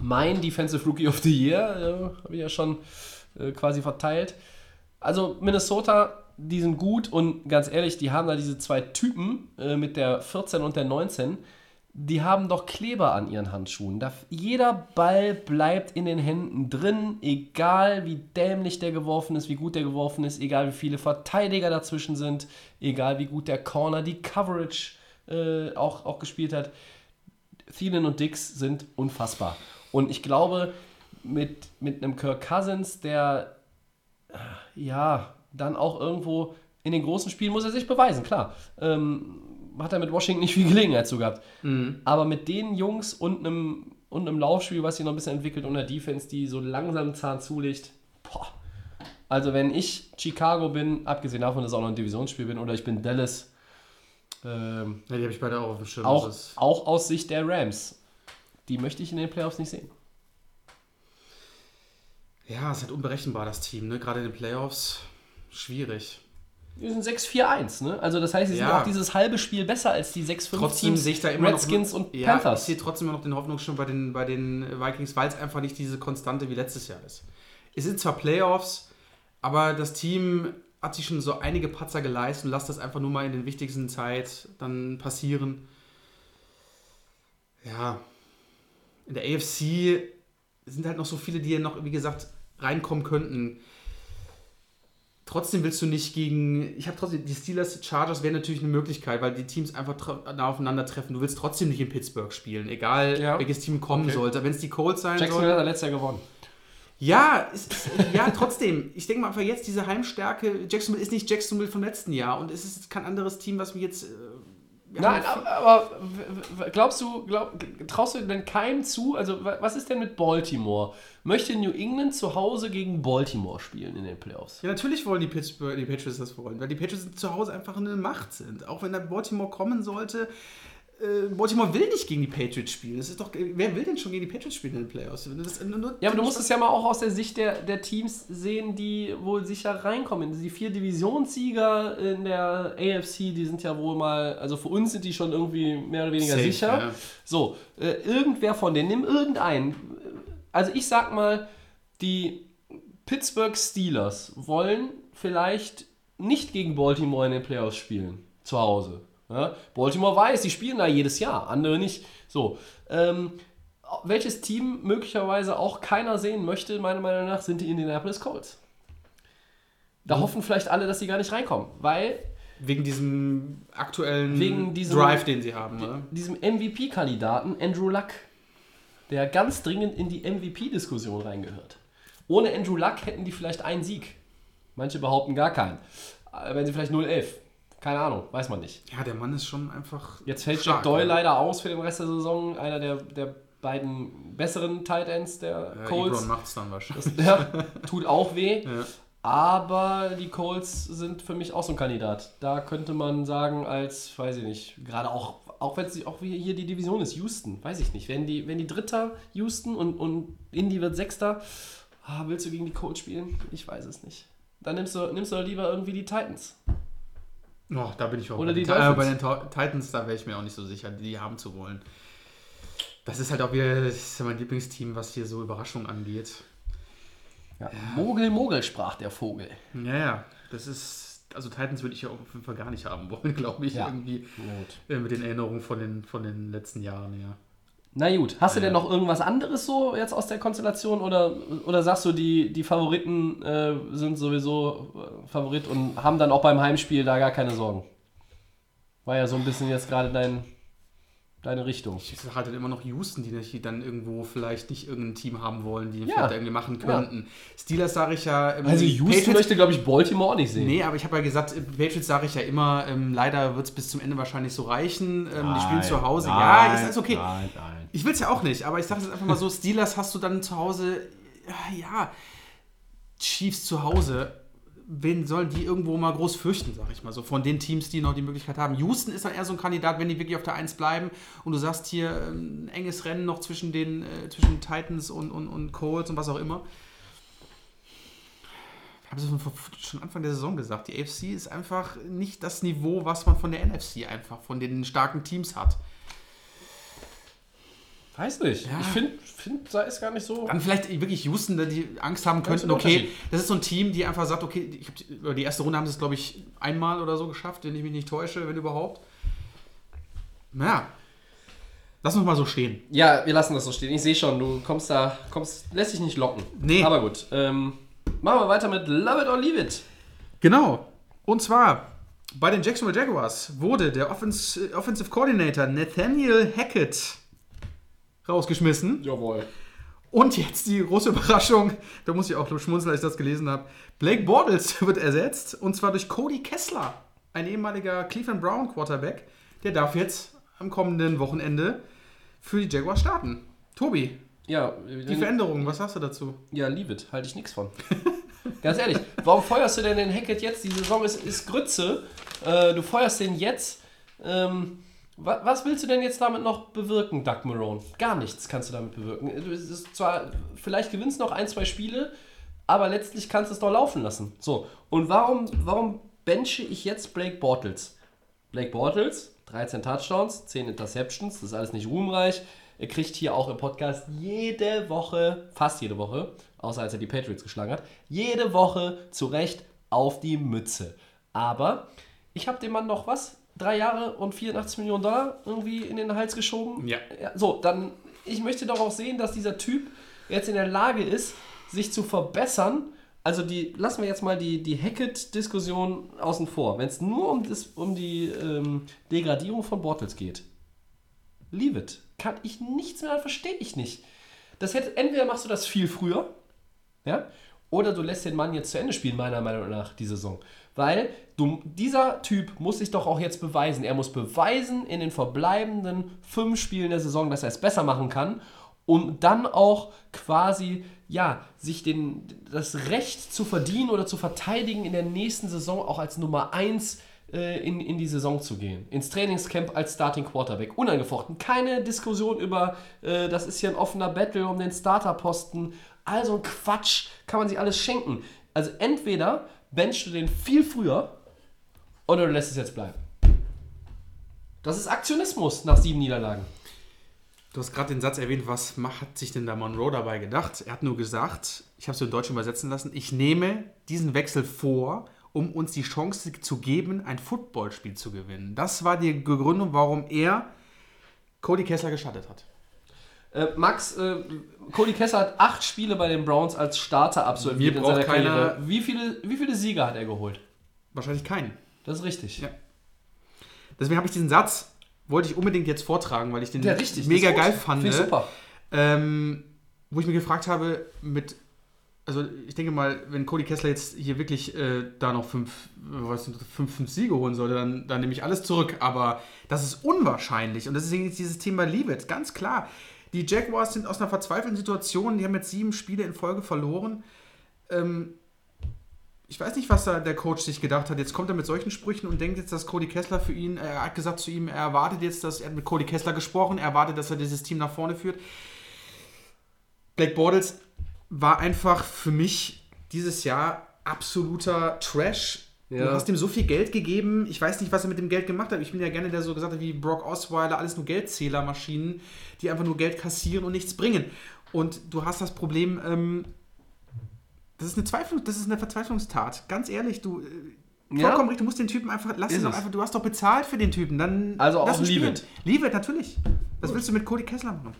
mein Defensive Rookie of the Year, äh, habe ich ja schon äh, quasi verteilt. Also Minnesota, die sind gut und ganz ehrlich, die haben da diese zwei Typen äh, mit der 14 und der 19, die haben doch Kleber an ihren Handschuhen. Da, jeder Ball bleibt in den Händen drin, egal wie dämlich der geworfen ist, wie gut der geworfen ist, egal wie viele Verteidiger dazwischen sind, egal wie gut der Corner die Coverage äh, auch, auch gespielt hat. Thielen und Dix sind unfassbar. Und ich glaube, mit, mit einem Kirk Cousins, der ja dann auch irgendwo in den großen Spielen muss er sich beweisen, klar. Ähm, hat er mit Washington nicht viel Gelegenheit zu gehabt. Aber mit den Jungs und einem, und einem Laufspiel, was sich noch ein bisschen entwickelt und einer Defense, die so langsam Zahn zulegt, boah. Also wenn ich Chicago bin, abgesehen davon, dass es auch noch ein Divisionsspiel bin, oder ich bin Dallas, ähm, Ja, die habe ich beide auch auf dem Schirm. auch, auch aus Sicht der Rams, die möchte ich in den Playoffs nicht sehen. Ja, es ist halt unberechenbar, das Team, ne? Gerade in den Playoffs. Schwierig. Die sind 6-4-1, ne? Also das heißt, sie sind Ja. auch dieses halbe Spiel besser als die 6-5 Trotzdem Teams, sehe ich da immer Redskins noch, und ja, Panthers. Ich sehe trotzdem immer noch den Hoffnung schon bei den, bei den Vikings, weil es einfach nicht diese Konstante wie letztes Jahr ist. Es sind zwar Playoffs, aber das Team hat sich schon so einige Patzer geleistet und lasst das einfach nur mal in den wichtigsten Zeit dann passieren. Ja, in der AFC sind halt noch so viele, die ja noch, wie gesagt, reinkommen könnten. Trotzdem willst du nicht gegen. Ich habe trotzdem. Die Steelers, Chargers wäre natürlich eine Möglichkeit, weil die Teams einfach nah aufeinandertreffen. Du willst trotzdem nicht in Pittsburgh spielen, egal Ja. welches Team kommen Okay. sollte. Wenn es die Colts sein Jacksonville soll. hat er letztes Jahr gewonnen. Ja, ist, ja, trotzdem. Ich denke mal einfach jetzt diese Heimstärke. Jacksonville ist nicht Jacksonville vom letzten Jahr und es ist kein anderes Team, was mir jetzt. Nein, aber, glaubst du, glaub, traust du denn keinem zu? Also, wa- was ist denn mit Baltimore? Möchte New England zu Hause gegen Baltimore spielen in den Playoffs? Ja, natürlich wollen die, Pittsburgh, die Patriots das wollen, weil die Patriots zu Hause einfach eine Macht sind. Auch wenn da Baltimore kommen sollte, Baltimore will nicht gegen die Patriots spielen. Das ist doch, wer will denn schon gegen die Patriots spielen in den Playoffs? Das, ja, aber du musst es ja mal auch aus der Sicht der, der Teams sehen, die wohl sicher reinkommen. Die vier Divisionssieger in der AFC, die sind ja wohl mal, also für uns sind die schon irgendwie mehr oder weniger Safe, sicher. ja. So, äh, irgendwer von denen, nimm irgendeinen. Also ich sag mal, die Pittsburgh Steelers wollen vielleicht nicht gegen Baltimore in den Playoffs spielen, zu Hause. Ja? Baltimore weiß, die spielen da jedes Jahr, andere nicht. So, ähm, welches Team möglicherweise auch keiner sehen möchte, meiner Meinung nach, sind die Indianapolis Colts. Da hoffen vielleicht alle, dass sie gar nicht reinkommen, weil Wegen diesem aktuellen Wegen diesem- Drive, den sie haben. Ne? diesem MVP-Kandidaten Andrew Luck, der ganz dringend in die MVP-Diskussion reingehört. Ohne Andrew Luck hätten die vielleicht einen Sieg. Manche behaupten gar keinen. Äh, Wenn sie vielleicht 0-11. Keine Ahnung, weiß man nicht. Ja, der Mann ist schon einfach. Jetzt fällt stark, Jack Doyle oder? leider aus für den Rest der Saison. Einer der, der beiden besseren Tight Ends der Ja, Colts. Ebron macht's dann wahrscheinlich. Das, ja, tut auch weh. Ja. Aber die Colts sind für mich auch so ein Kandidat. Da könnte man sagen, als, weiß ich nicht, gerade auch, auch wenn es auch wie hier die Division ist, Houston, weiß ich nicht. Wenn die, wenn die Dritter Houston und, und Indy wird Sechster, ah, willst du gegen die Colts spielen? Ich weiß es nicht. Dann nimmst du, nimmst du doch lieber irgendwie die Titans. Oh, da bin ich auch Oder bei, die den, äh, bei den Titans, da wäre ich mir auch nicht so sicher, die haben zu wollen. Das ist halt auch wieder ja mein Lieblingsteam, was hier so Überraschungen angeht. Ja. Mogel, Mogel, sprach der Vogel. Ja, ja, das ist. Also Titans würde ich ja auf jeden Fall gar nicht haben wollen, glaube ich, Ja. irgendwie äh, mit den Erinnerungen von den, von den letzten Jahren, ja. Na gut, hast du denn noch irgendwas anderes so jetzt aus der Konstellation oder, oder sagst du, die, die Favoriten äh, sind sowieso äh, Favorit und haben dann auch beim Heimspiel da gar keine Sorgen? War ja so ein bisschen jetzt gerade dein, deine Richtung. Ich sage halt dann immer noch Houston, die nicht- dann irgendwo vielleicht nicht irgendein Team haben wollen, die Ja. vielleicht irgendwie machen könnten. Steelers sage ich ja. ähm, Also Houston Patriots- möchte, glaube ich, Baltimore auch nicht sehen. Nee, aber ich habe ja gesagt, äh, Patriots sage ich ja immer, ähm, leider wird es bis zum Ende wahrscheinlich so reichen. Ähm, die spielen zu Hause. ja, ist alles okay. Nein, nein. Ich will es ja auch nicht, aber ich sage es einfach mal so: Steelers hast du dann zu Hause, ja, ja, Chiefs zu Hause. Wen sollen die irgendwo mal groß fürchten, sag ich mal so, von den Teams, die noch die Möglichkeit haben. Houston ist dann eher so ein Kandidat, wenn die wirklich auf der 1 bleiben und du sagst hier ähm, ein enges Rennen noch zwischen den äh, zwischen Titans und, und, und Colts und was auch immer. Ich habe es schon Anfang der Saison gesagt, die AFC ist einfach nicht das Niveau, was man von der NFC einfach, von den starken Teams hat. Weiß nicht. Ja. Ich finde, find, da ist gar nicht so. Dann vielleicht wirklich Houston, da die Angst haben könnten, okay, das ist so ein Team, die einfach sagt, okay, ich hab die erste Runde haben sie es, glaube ich, einmal oder so geschafft, wenn ich mich nicht täusche, wenn überhaupt. Naja, lass uns mal so stehen. Ja, wir lassen das so stehen. Ich sehe schon, du kommst da, kommst, lässt dich nicht locken. Nee. Aber gut. Ähm, machen wir weiter mit Love It or Leave It. Genau. Und zwar bei den Jacksonville Jaguars wurde der Offens Offensive Coordinator Nathaniel Hackett rausgeschmissen. Jawohl. Und jetzt die große Überraschung, da muss ich auch schmunzeln, als ich das gelesen habe. Blake Bortles wird ersetzt und zwar durch Cody Kessler, ein ehemaliger Cleveland Brown Quarterback. Der darf jetzt am kommenden Wochenende für die Jaguars starten. Tobi, Ja, die Veränderungen, was sagst du dazu? ja, leave it. Halte ich nichts von. Ganz ehrlich, warum feuerst du denn den Hackett jetzt? Die Saison ist, ist Grütze. Äh, du feuerst den jetzt. Ähm, was willst du denn jetzt damit noch bewirken, Doug Marone? Gar nichts kannst du damit bewirken. Es ist zwar, vielleicht gewinnst du noch ein, zwei Spiele, aber letztlich kannst du es doch laufen lassen. So, und warum, warum benche ich jetzt Blake Bortles? Blake Bortles, 13 Touchdowns, 10 Interceptions, das ist alles nicht ruhmreich. Er kriegt hier auch im Podcast jede Woche, fast jede Woche, außer als er die Patriots geschlagen hat, jede Woche zu Recht auf die Mütze. Aber ich habe dem Mann noch was? Drei Jahre und 84 Millionen Dollar irgendwie in den Hals geschoben? Ja. so, dann, ich möchte doch auch sehen, dass dieser Typ jetzt in der Lage ist, sich zu verbessern. Also die, lassen wir jetzt mal die, die Hackett-Diskussion außen vor. Wenn es nur um, das, um die ähm, Degradierung von Bortles geht, leave it. Kann ich nichts mehr, verstehe ich nicht. Das hätte, entweder machst du das viel früher, ja, oder du lässt den Mann jetzt zu Ende spielen, meiner Meinung nach, die Saison. Weil du, dieser Typ muss sich doch auch jetzt beweisen. Er muss beweisen in den verbleibenden fünf Spielen der Saison, dass er es besser machen kann, um dann auch quasi, ja, sich den, das Recht zu verdienen oder zu verteidigen, in der nächsten Saison auch als Nummer 1 äh, in, in die Saison zu gehen. Ins Trainingscamp als Starting Quarterback. Unangefochten. Keine Diskussion über, äh, das ist hier ein offener Battle um den Starterposten. Also ein Quatsch. Kann man sich alles schenken. Also entweder benchst du den viel früher oder du lässt es jetzt bleiben. Das ist Aktionismus nach sieben Niederlagen. Du hast gerade den Satz erwähnt, was hat sich denn da Monroe dabei gedacht? Er hat nur gesagt, ich habe es in Deutsch übersetzen lassen, ich nehme diesen Wechsel vor, um uns die Chance zu geben, ein Footballspiel zu gewinnen. Das war die Begründung, warum er Cody Kessler gestattet hat. Äh, Max, äh, Cody Kessler hat acht Spiele bei den Browns als Starter absolviert Mir in seiner keiner- Karriere. Wie viele, wie viele Siege hat er geholt? Wahrscheinlich keinen. Das ist richtig. Ja. Deswegen habe ich diesen Satz, wollte ich unbedingt jetzt vortragen, weil ich den Ja, richtig. mega geil fand. Finde ich super. Ähm, wo ich mir gefragt habe, mit, also ich denke mal, wenn Cody Kessler jetzt hier wirklich äh, da noch fünf, was sind fünf, fünf Siege holen sollte, dann, dann nehme ich alles zurück. Aber das ist unwahrscheinlich. Und deswegen ist dieses Thema Leave it, ganz klar. Die Jaguars sind aus einer verzweifelten Situation, die haben jetzt sieben Spiele in Folge verloren. Ähm, ich weiß nicht, was da der Coach sich gedacht hat. Jetzt kommt er mit solchen Sprüchen und denkt jetzt, dass Cody Kessler für ihn, er hat gesagt zu ihm, er erwartet jetzt, dass er mit Cody Kessler gesprochen, er erwartet, dass er dieses Team nach vorne führt. Blake Bortles war einfach für mich dieses Jahr absoluter Trash. Ja. Du hast ihm so viel Geld gegeben. Ich weiß nicht, was er mit dem Geld gemacht hat. Ich bin ja gerne der so gesagt hat wie Brock Osweiler, alles nur Geldzählermaschinen, die einfach nur Geld kassieren und nichts bringen. Und du hast das Problem, ähm, das ist eine Zweiflung, das ist eine Verzweiflungstat. Ganz ehrlich, du äh, Ja. vollkommen richtig, du musst den Typen einfach lass Ist ihn doch einfach, du hast doch bezahlt für den Typen, dann Also auch leave it. Leave it, natürlich. Was willst du mit Cody Kessler machen?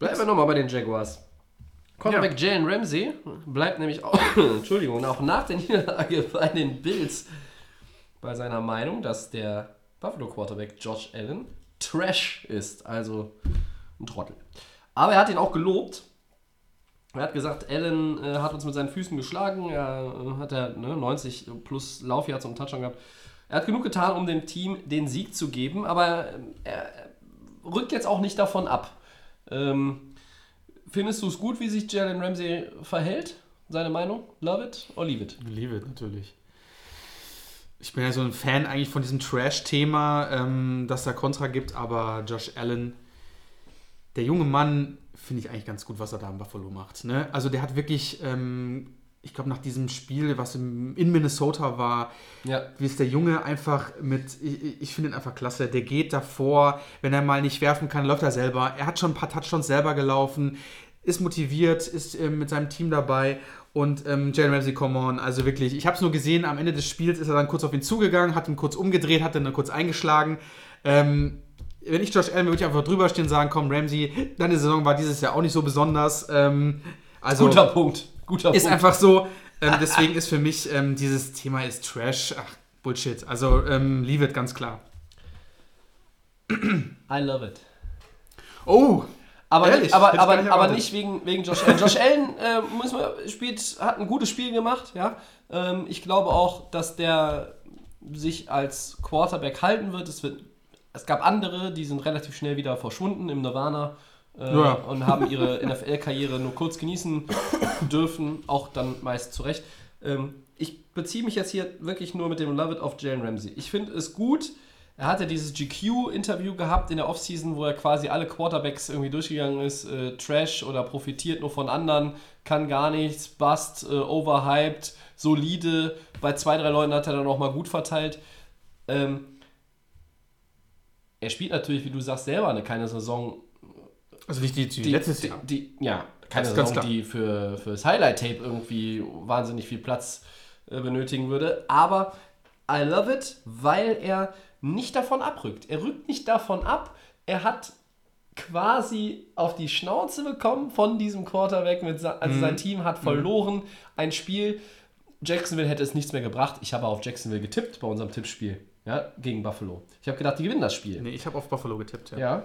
Bleiben wir nochmal bei den Jaguars. Cornerback Jalen Ramsey bleibt nämlich auch, Entschuldigung, auch nach der Niederlage bei den Bills bei seiner Meinung, dass der Buffalo Quarterback Josh Allen Trash ist, also ein Trottel. Aber er hat ihn auch gelobt. Er hat gesagt, Allen äh, hat uns mit seinen Füßen geschlagen. Er äh, hat er ne, 90 plus Laufjahrs und Touchdown gehabt. Er hat genug getan, um dem Team den Sieg zu geben, aber äh, er rückt jetzt auch nicht davon ab. Ähm, Findest du es gut, wie sich Jalen Ramsey verhält? Seine Meinung? Love it or leave it? Leave it, natürlich. Ich bin ja so ein Fan eigentlich von diesem Trash-Thema, ähm, dass da Kontra gibt, aber Josh Allen, der junge Mann, finde ich eigentlich ganz gut, was er da in Buffalo macht. Ne? Also der hat wirklich, ähm, ich glaube nach diesem Spiel, was im, in Minnesota war, Ja. wie ist der Junge einfach mit, ich, ich finde ihn einfach klasse, der geht davor, wenn er mal nicht werfen kann, läuft er selber. Er hat schon ein paar Touchdowns selber gelaufen, ist motiviert, ist ähm, mit seinem Team dabei und ähm, Jalen Ramsey, come on, also wirklich, ich habe es nur gesehen, am Ende des Spiels ist er dann kurz auf ihn zugegangen, hat ihn kurz umgedreht, hat ihn dann kurz eingeschlagen. Ähm, wenn ich Josh Allen würde ich einfach drüber stehen und sagen, komm Ramsey, deine Saison war dieses Jahr auch nicht so besonders. Ähm, also Guter Punkt. Guter ist Punkt. einfach so. Ähm, deswegen ist für mich ähm, dieses Thema ist Trash. Ach, Bullshit. Also ähm, leave it ganz klar. I love it. Oh, Aber, Ehrlich? nicht, aber, aber, nicht aber nicht wegen, wegen Josh Allen. Josh Allen äh, muss man, spielt, hat ein gutes Spiel gemacht. Ja? Ähm, ich glaube auch, dass der sich als Quarterback halten wird. Es, wird. es gab andere, die sind relativ schnell wieder verschwunden im Nirvana äh, Ja. und haben ihre NFL-Karriere nur kurz genießen dürfen, auch dann meist zurecht. Ähm, ich beziehe mich jetzt hier wirklich nur mit dem Love It auf Jalen Ramsey. Ich finde es gut. Er hatte dieses GQ-Interview gehabt in der Offseason, wo er quasi alle Quarterbacks irgendwie durchgegangen ist. Äh, Trash oder profitiert nur von anderen, kann gar nichts, bust, äh, overhyped, solide. Bei zwei, drei Leuten hat er dann auch mal gut verteilt. Ähm, er spielt natürlich, wie du sagst, selber eine keine Saison, also nicht die, die, die, letztes die, Jahr. Die, ja, keine Das Saison, die für fürs Highlight-Tape irgendwie wahnsinnig viel Platz äh, benötigen würde. Aber I love it, weil er nicht davon abrückt. Er rückt nicht davon ab. Er hat quasi auf die Schnauze bekommen von diesem Quarterback. Mit, also Mhm. sein Team hat verloren. Ein Spiel. Jacksonville hätte es nichts mehr gebracht. Ich habe auf Jacksonville getippt bei unserem Tippspiel. Ja, gegen Buffalo. Ich habe gedacht, die gewinnen das Spiel. Nee, ich habe auf Buffalo getippt. Ja. Ja.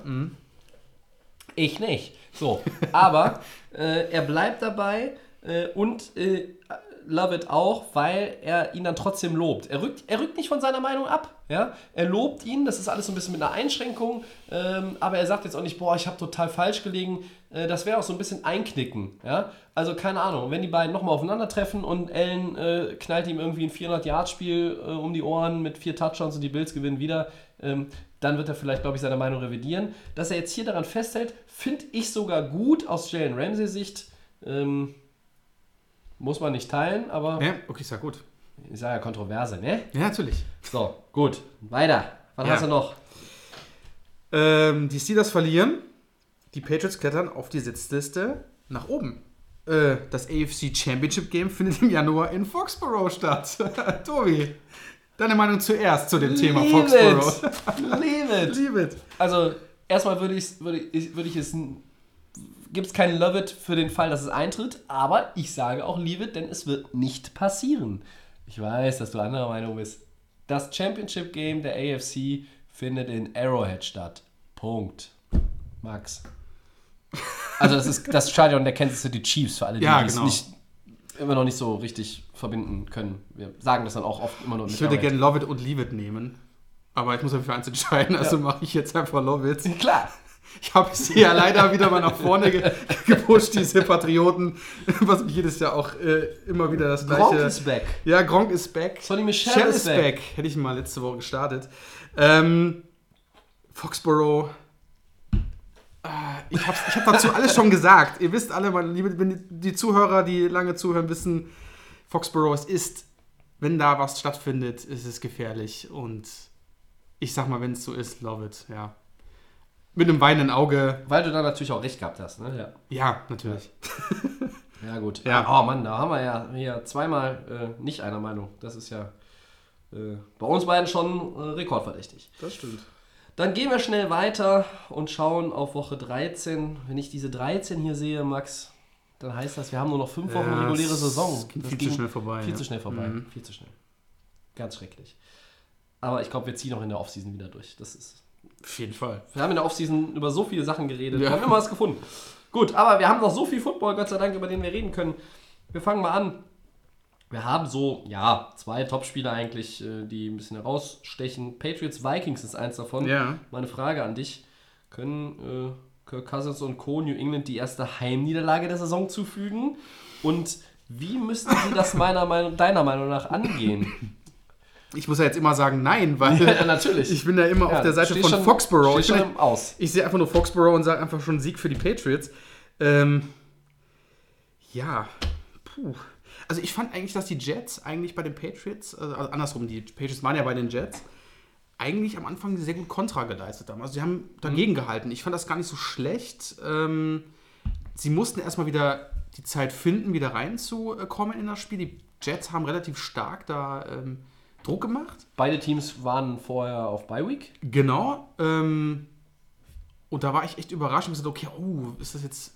Ich nicht. So, aber äh, er bleibt dabei äh, und äh, Love It auch, weil er ihn dann trotzdem lobt. Er rückt, er rückt nicht von seiner Meinung ab. Ja? Er lobt ihn, das ist alles so ein bisschen mit einer Einschränkung, ähm, aber er sagt jetzt auch nicht, boah, ich habe total falsch gelegen. Äh, das wäre auch so ein bisschen einknicken. Ja? Also keine Ahnung, wenn die beiden nochmal aufeinandertreffen und Allen äh, knallt ihm irgendwie ein 400-Yard-Spiel äh, um die Ohren mit vier Touchdowns und die Bills gewinnen wieder, ähm, dann wird er vielleicht, glaube ich, seine Meinung revidieren. Dass er jetzt hier daran festhält, finde ich sogar gut aus Jalen Ramsey Sicht. Ähm, muss man nicht teilen, aber Ja, okay, ist ja gut. sage ja Kontroverse, ne? Ja, natürlich. So, gut. Weiter. Was Ja. hast du noch? Ähm, die Steelers verlieren. Die Patriots klettern auf die Sitzliste nach oben. Äh, das AFC Championship Game findet im Januar in Foxborough statt. Tobi, deine Meinung zuerst zu dem Thema Leave Foxborough. it. Leave it. Leave it. Also, erstmal würde ich, würde ich, würde ich es. Gibt es keinen Love it für den Fall, dass es eintritt, aber ich sage auch Leave it, denn es wird nicht passieren. Ich weiß, dass du anderer Meinung bist. Das Championship Game der AFC findet in Arrowhead statt. Punkt. Max. Also, das ist das Stadion der Kansas City Chiefs, für alle, die Ja, es genau. nicht, immer noch nicht so richtig verbinden können. Wir sagen das dann auch oft immer nur Ich würde gerne Love It und Leave It nehmen. Aber ich muss mich für eins entscheiden, also mache ich jetzt einfach Love It. Klar. Ich habe sie ja leider wieder mal nach vorne ge gepusht, diese Patrioten, was mich jedes Jahr auch äh, immer wieder das gleiche... Gronk is back. Ja, Gronk ist back. Sonny Michel Shell ist ist back. back. Hätte ich mal letzte Woche gestartet. Ähm, Foxborough. Ah, Ich habe ich hab dazu alles schon gesagt. Ihr wisst alle, meine liebe, wenn die, Zuhörer, die lange zuhören, wissen, Foxborough, es ist, wenn da was stattfindet, ist es gefährlich. Und ich sag mal, wenn es so ist, love it, ja. Mit einem weinenden Auge, Weil du da natürlich auch recht gehabt hast, ne? Ja. ja, natürlich. Ja, gut. Ja. Oh Mann, da haben wir ja hier zweimal äh, nicht einer Meinung. Das ist ja äh, bei uns beiden schon äh, rekordverdächtig. Das stimmt. Dann gehen wir schnell weiter und schauen auf Woche 13. Wenn ich diese 13 hier sehe, Max, dann heißt das, wir haben nur noch fünf Wochen Ja, reguläre Saison. ging Das viel zu schnell vorbei, Viel ja. zu schnell vorbei. Mhm. Viel zu schnell. Ganz schrecklich. Aber ich glaube, wir ziehen auch in der Offseason wieder durch. Das ist Auf jeden Fall. wir haben in der Offseason über so viele Sachen geredet. Ja. Wir haben immer was gefunden. Gut, aber wir haben noch so viel Football, Gott sei Dank, über den wir reden können. Wir fangen mal an. Wir haben so, ja, zwei Topspieler eigentlich, äh, die ein bisschen herausstechen. Patriots Vikings ist eins davon. Ja. Meine Frage an dich: Können äh, Kirk Cousins und Co. New England die erste Heimniederlage der Saison zufügen? Und wie müssten sie das meiner Meinung, deiner Meinung nach angehen? Ich muss ja jetzt immer sagen nein, weil Ja, natürlich. ich bin ja immer Ja, auf der Seite von schon- Foxborough. Ich, schon Aus. ich sehe einfach nur Foxborough und sage einfach schon Sieg für die Patriots. Ähm, ja, puh. Also ich fand eigentlich, dass die Jets eigentlich bei den Patriots, also andersrum, die Patriots waren ja bei den Jets, eigentlich am Anfang sehr gut Kontra geleistet haben. Also sie haben dagegen Mhm. gehalten. Ich fand das gar nicht so schlecht. Ähm, sie mussten erstmal wieder die Zeit finden, wieder reinzukommen in das Spiel. Die Jets haben relativ stark da ähm, Druck gemacht. Beide Teams waren vorher auf Bye Week. Genau. Ähm, und da war ich echt überrascht und gesagt, okay, oh, ist das jetzt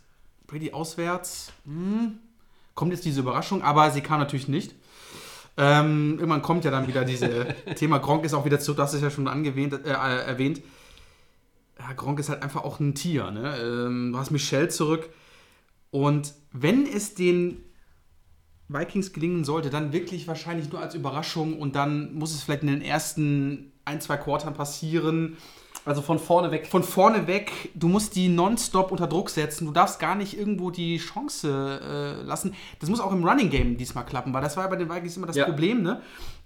Brady auswärts? Hm, kommt jetzt diese Überraschung, aber sie kam natürlich nicht. Ähm, irgendwann kommt ja dann wieder diese Thema Gronk ist auch wieder zurück, das ist ja schon angewähnt, äh, äh, erwähnt. Ja, Gronk ist halt einfach auch ein Tier. Ne? Ähm, du hast Michelle zurück. Und wenn es den Vikings gelingen sollte, dann wirklich wahrscheinlich nur als Überraschung und dann muss es vielleicht in den ersten ein, zwei Quartern passieren. Also von vorne weg. Von vorne weg, du musst die nonstop unter Druck setzen. Du darfst gar nicht irgendwo die Chance äh, lassen. Das muss auch im Running Game diesmal klappen, weil das war ja bei den Vikings immer das Ja. Problem. Ne?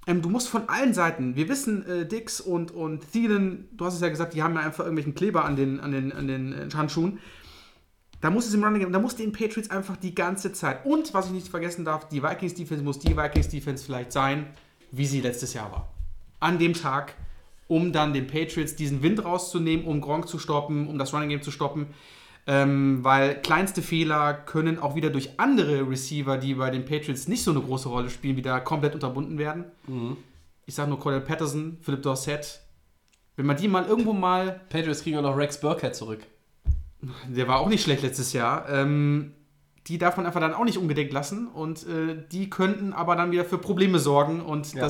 Ähm, du musst von allen Seiten, wir wissen, äh, Dix und, und Thielen, du hast es ja gesagt, die haben ja einfach irgendwelchen Kleber an den, an den, an den äh, Handschuhen. Da muss es im Running Game, da muss den Patriots einfach die ganze Zeit. Und was ich nicht vergessen darf, die Vikings Defense muss die Vikings Defense vielleicht sein, wie sie letztes Jahr war. An dem Tag, um dann den Patriots diesen Wind rauszunehmen, um Gronk zu stoppen, um das Running Game zu stoppen. Ähm, weil kleinste Fehler können auch wieder durch andere Receiver, die bei den Patriots nicht so eine große Rolle spielen, wieder komplett unterbunden werden. Ich sage nur Cordell Patterson, Philip Dorsett. Wenn man die mal irgendwo mal Patriots kriegen wir noch Rex Burkhead zurück. der war auch nicht schlecht letztes Jahr. Ähm, die darf man einfach dann auch nicht ungedenkt lassen und äh, die könnten aber dann wieder für Probleme sorgen und Ja.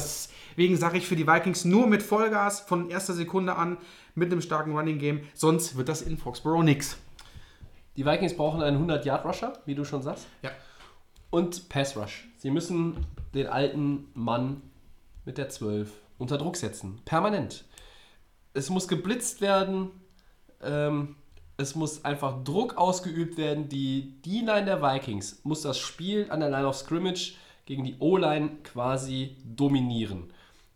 Deswegen sage ich für die Vikings nur mit Vollgas von erster Sekunde an mit einem starken Running Game, sonst wird das in Foxborough nix. Die Vikings brauchen einen 100-Yard-Rusher, wie du schon sagst. Ja. Und Pass-Rush. Sie müssen den alten Mann mit der 12 unter Druck setzen. Permanent. Es muss geblitzt werden. Ähm, es muss einfach Druck ausgeübt werden. Die D-Line der Vikings muss das Spiel an der Line of Scrimmage gegen die O-Line quasi dominieren.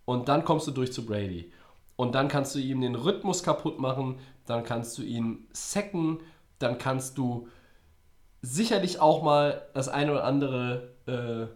Und dann kommst du durch zu Brady. Und dann kannst du ihm den Rhythmus kaputt machen. Dann kannst du ihn sacken. Dann kannst du sicherlich auch mal das eine oder andere äh,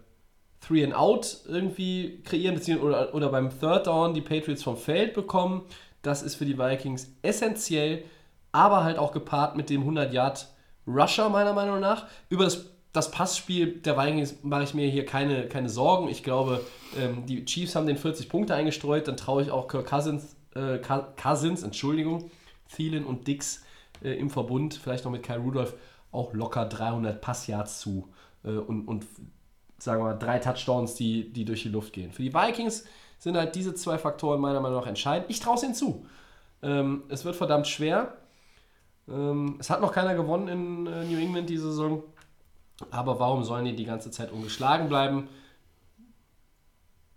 Three and Out irgendwie kreieren, oder, oder beim Third Down die Patriots vom Feld bekommen. Das ist für die Vikings essentiell, aber halt auch gepaart mit dem 100 Yard Rusher meiner Meinung nach. Über das, das Passspiel der Vikings mache ich mir hier keine, keine Sorgen. Ich glaube, ähm, die Chiefs haben den 40 Punkte eingestreut. Dann traue ich auch Kirk Cousins, äh, Cousins, Entschuldigung, Thielen und Dix äh, im Verbund, vielleicht noch mit Kyle Rudolph, auch locker 300 Passyards zu äh, und, und sagen wir mal drei Touchdowns, die, die durch die Luft gehen. Für die Vikings sind halt diese zwei Faktoren meiner Meinung nach entscheidend. Ich traue es ihnen zu. Ähm, es wird verdammt schwer. Ähm, es hat noch keiner gewonnen in äh, New England diese Saison. Aber warum sollen die die ganze Zeit ungeschlagen bleiben?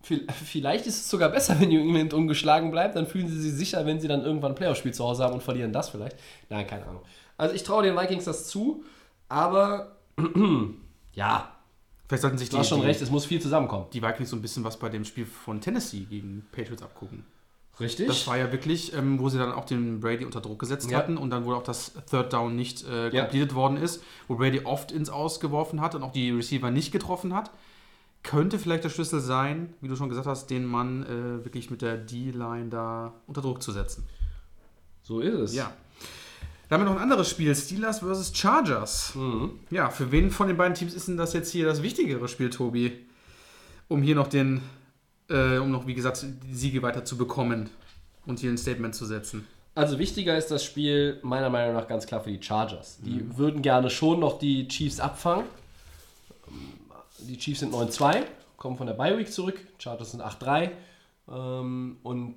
Vielleicht ist es sogar besser, wenn New England ungeschlagen bleibt. Dann fühlen sie sich sicher, wenn sie dann irgendwann ein Playoff-Spiel zu Hause haben und verlieren das vielleicht. Nein, keine Ahnung. Also ich traue den Vikings das zu, aber ja. Vielleicht sollten sich du hast schon recht, es muss viel zusammenkommen. Die Vikings so ein bisschen was bei dem Spiel von Tennessee gegen Patriots abgucken. Richtig. Das war ja wirklich, ähm, wo sie dann auch den Brady unter Druck gesetzt ja. hatten und dann wohl auch das Third Down nicht äh, completed ja. worden ist, wo Brady oft ins Ausgeworfen hat und auch die Receiver nicht getroffen hat. Könnte vielleicht der Schlüssel sein, wie du schon gesagt hast, den Mann äh, wirklich mit der D-Line da unter Druck zu setzen. So ist es. Ja. Dann haben wir noch ein anderes Spiel, Steelers vs. Chargers. Mhm. Ja, für wen von den beiden Teams ist denn das jetzt hier das wichtigere Spiel, Tobi? Um hier noch den, äh, um noch, wie gesagt, die Siege weiter zu bekommen und hier ein Statement zu setzen. Also wichtiger ist das Spiel meiner Meinung nach ganz klar für die Chargers. Die mhm. würden gerne schon noch die Chiefs abfangen. Die Chiefs sind 9-2, kommen von der Bye Week zurück. Chargers sind 8-3. Ähm, und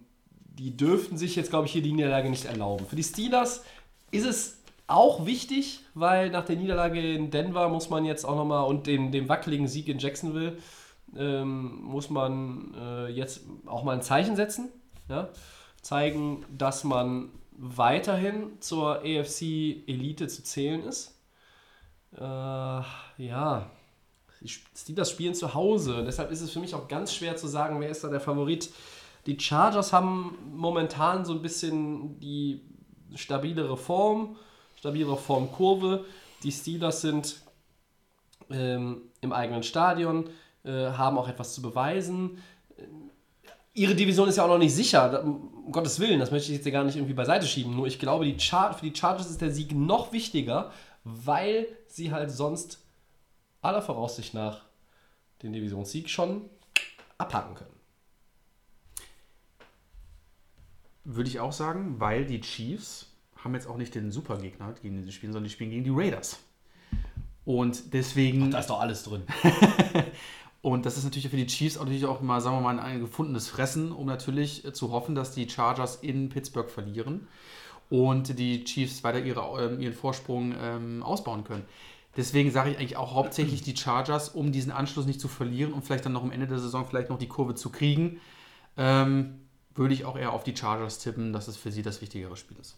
die dürften sich jetzt, glaube ich, hier die Niederlage nicht erlauben. Für die Steelers ist es auch wichtig, weil nach der Niederlage in Denver muss man jetzt auch nochmal und dem, dem wackeligen Sieg in Jacksonville ähm, muss man äh, jetzt auch mal ein Zeichen setzen. Ja? Zeigen, dass man weiterhin zur AFC-Elite zu zählen ist. Äh, ja, die Steelers spielen zu Hause. Deshalb ist es für mich auch ganz schwer zu sagen, wer ist da der Favorit. Die Chargers haben momentan so ein bisschen die stabilere Form, stabilere Formkurve. Die Steelers sind ähm, im eigenen Stadion, haben auch etwas zu beweisen. Ihre Division ist ja auch noch nicht sicher, um Gottes Willen, das möchte ich jetzt ja gar nicht irgendwie beiseite schieben. Nur ich glaube, die Char für die Chargers ist der Sieg noch wichtiger, weil sie halt sonst aller Voraussicht nach den Divisionssieg schon abhaken können. Würde ich auch sagen, weil die Chiefs haben jetzt auch nicht den Supergegner, gegen den sie spielen, sondern die spielen gegen die Raiders. Und deswegen. Ach, da ist doch alles drin. und das ist natürlich für die Chiefs auch natürlich auch mal, sagen wir mal, ein gefundenes Fressen, um natürlich zu hoffen, dass die Chargers in Pittsburgh verlieren und die Chiefs weiter ihre, ähm, ihren Vorsprung ähm, ausbauen können. Deswegen sage ich eigentlich auch hauptsächlich die Chargers, um diesen Anschluss nicht zu verlieren und vielleicht dann noch am Ende der Saison vielleicht noch die Kurve zu kriegen, ähm, würde ich auch eher auf die Chargers tippen, dass es für sie das wichtigere Spiel ist.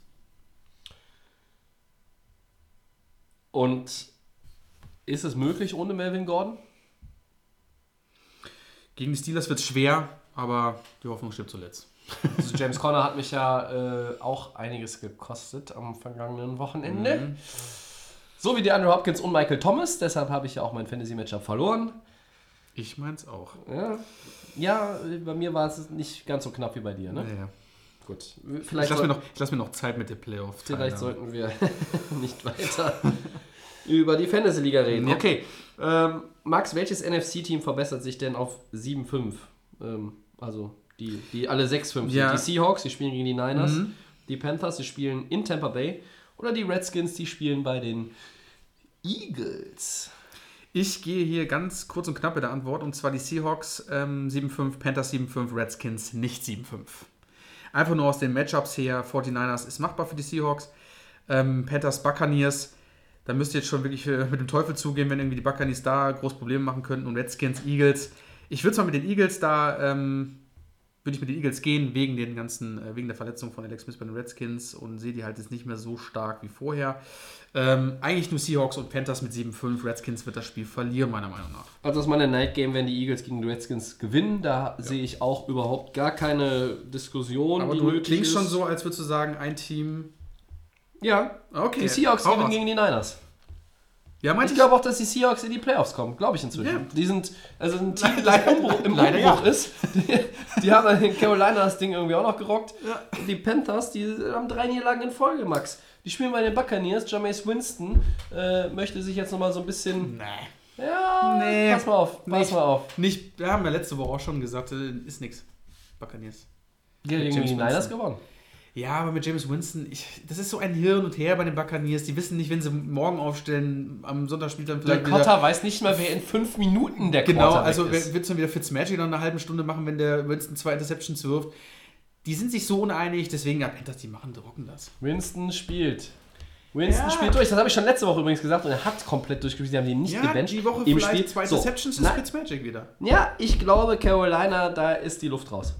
Und ist es möglich ohne Melvin Gordon? Gegen die Steelers wird es schwer, aber die Hoffnung stirbt zuletzt. Also James Conner hat mich ja äh, auch einiges gekostet am vergangenen Wochenende. Mhm. So wie die Andrew Hopkins und Michael Thomas. Deshalb habe ich ja auch mein Fantasy-Matchup verloren. Ich meins auch. Ja. ja, bei mir war es nicht ganz so knapp wie bei dir, ne? Ja, ja. Gut. Vielleicht ich lasse mir, lass mir noch Zeit mit der Playoff. Vielleicht sollten wir nicht weiter über die Fantasy-Liga reden. Ja. Okay. Ähm, Max, welches NFC-Team verbessert sich denn auf 7-5? Ähm, also die, die alle 6-5 ja. Die Seahawks, die spielen gegen die Niners. Mhm. Die Panthers, die spielen in Tampa Bay. Oder die Redskins, die spielen bei den Eagles. Ich gehe hier ganz kurz und knapp mit der Antwort. Und zwar die Seahawks ähm, 7-5, Panthers 7-5, Redskins nicht 7-5. Einfach nur aus den Matchups her. 49ers ist machbar für die Seahawks. Ähm, Panthers Buccaneers da müsst ihr jetzt schon wirklich äh, mit dem Teufel zugehen, wenn irgendwie die Buccaneers da groß Probleme machen könnten und Redskins, Eagles. Ich würde zwar mit den Eagles da, ähm, würde ich mit den Eagles gehen, wegen den ganzen, äh, wegen der Verletzung von Alex Smith bei den Redskins und sehe die halt jetzt nicht mehr so stark wie vorher. Ähm, eigentlich nur Seahawks und Panthers mit 7-5. Redskins wird das Spiel verlieren, meiner Meinung nach. Also aus meiner Night Game werden die Eagles gegen die Redskins gewinnen. Da sehe ich auch überhaupt gar keine Diskussion. Aber du klingst ist. schon so, als würdest du sagen, ein Team. Ja, Okay. die Seahawks hau gewinnen raus. gegen die Niners. Ja, Ich ich. glaube auch, dass die Seahawks in die Playoffs kommen, glaube ich inzwischen. Ja. Die sind, also ein Team, das Leider- Umbruch, im leider Umbruch ja. ist. Die, die haben dann in Carolina das Ding irgendwie auch noch gerockt. Die Panthers, die haben drei Niederlagen in Folge, Max. Die spielen bei den Buccaneers. Jameis Winston äh, möchte sich jetzt nochmal so ein bisschen... Nee. Ja, Nee. pass mal auf, pass Nicht. mal auf. Nicht, wir haben ja letzte Woche auch schon gesagt, äh, ist nix. Buccaneers. Die haben gegen die Niners gewonnen. Ja, aber mit James Winston, ich, das ist so ein Hirn und Her bei den Buccaneers. Die wissen nicht, wenn sie morgen aufstellen, am Sonntag spielt dann Der vielleicht wieder. Cotter weiß nicht mal, wer in fünf Minuten der Genau, also ist. wird es dann wieder Fitzmagic nach einer halben Stunde machen, wenn der Winston zwei Interceptions wirft. Die sind sich so uneinig, deswegen, ja, Panthers, die machen, die rocken das. Winston spielt. Winston Ja. spielt durch. Das habe ich schon letzte Woche übrigens gesagt und er hat komplett durchgespielt. Die haben den nicht Ja, gebencht. die Woche im vielleicht Spiel. zwei So, Interceptions ist na- Fitzmagic wieder. Ja, ich glaube, Carolina, da ist die Luft raus.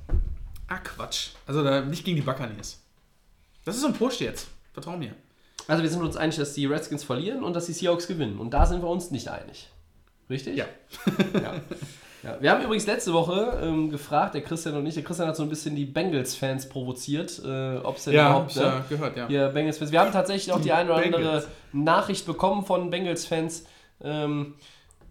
Ah, Quatsch. Also da, nicht gegen die Buccaneers. Das ist so ein Push jetzt. Vertrau mir. Also wir sind uns einig, dass die Redskins verlieren und dass die Seahawks gewinnen. Und da sind wir uns nicht einig. Richtig? Ja. ja. ja. Wir haben übrigens letzte Woche ähm, gefragt, der Christian und ich, der Christian hat so ein bisschen die Bengals-Fans provoziert, äh, ob es denn Ja, überhaupt... ich ne, ja gehört, ja. Hier Bengals-Fans. Wir haben tatsächlich auch die, eine oder andere Bengals. Nachricht bekommen von Bengals-Fans, ähm,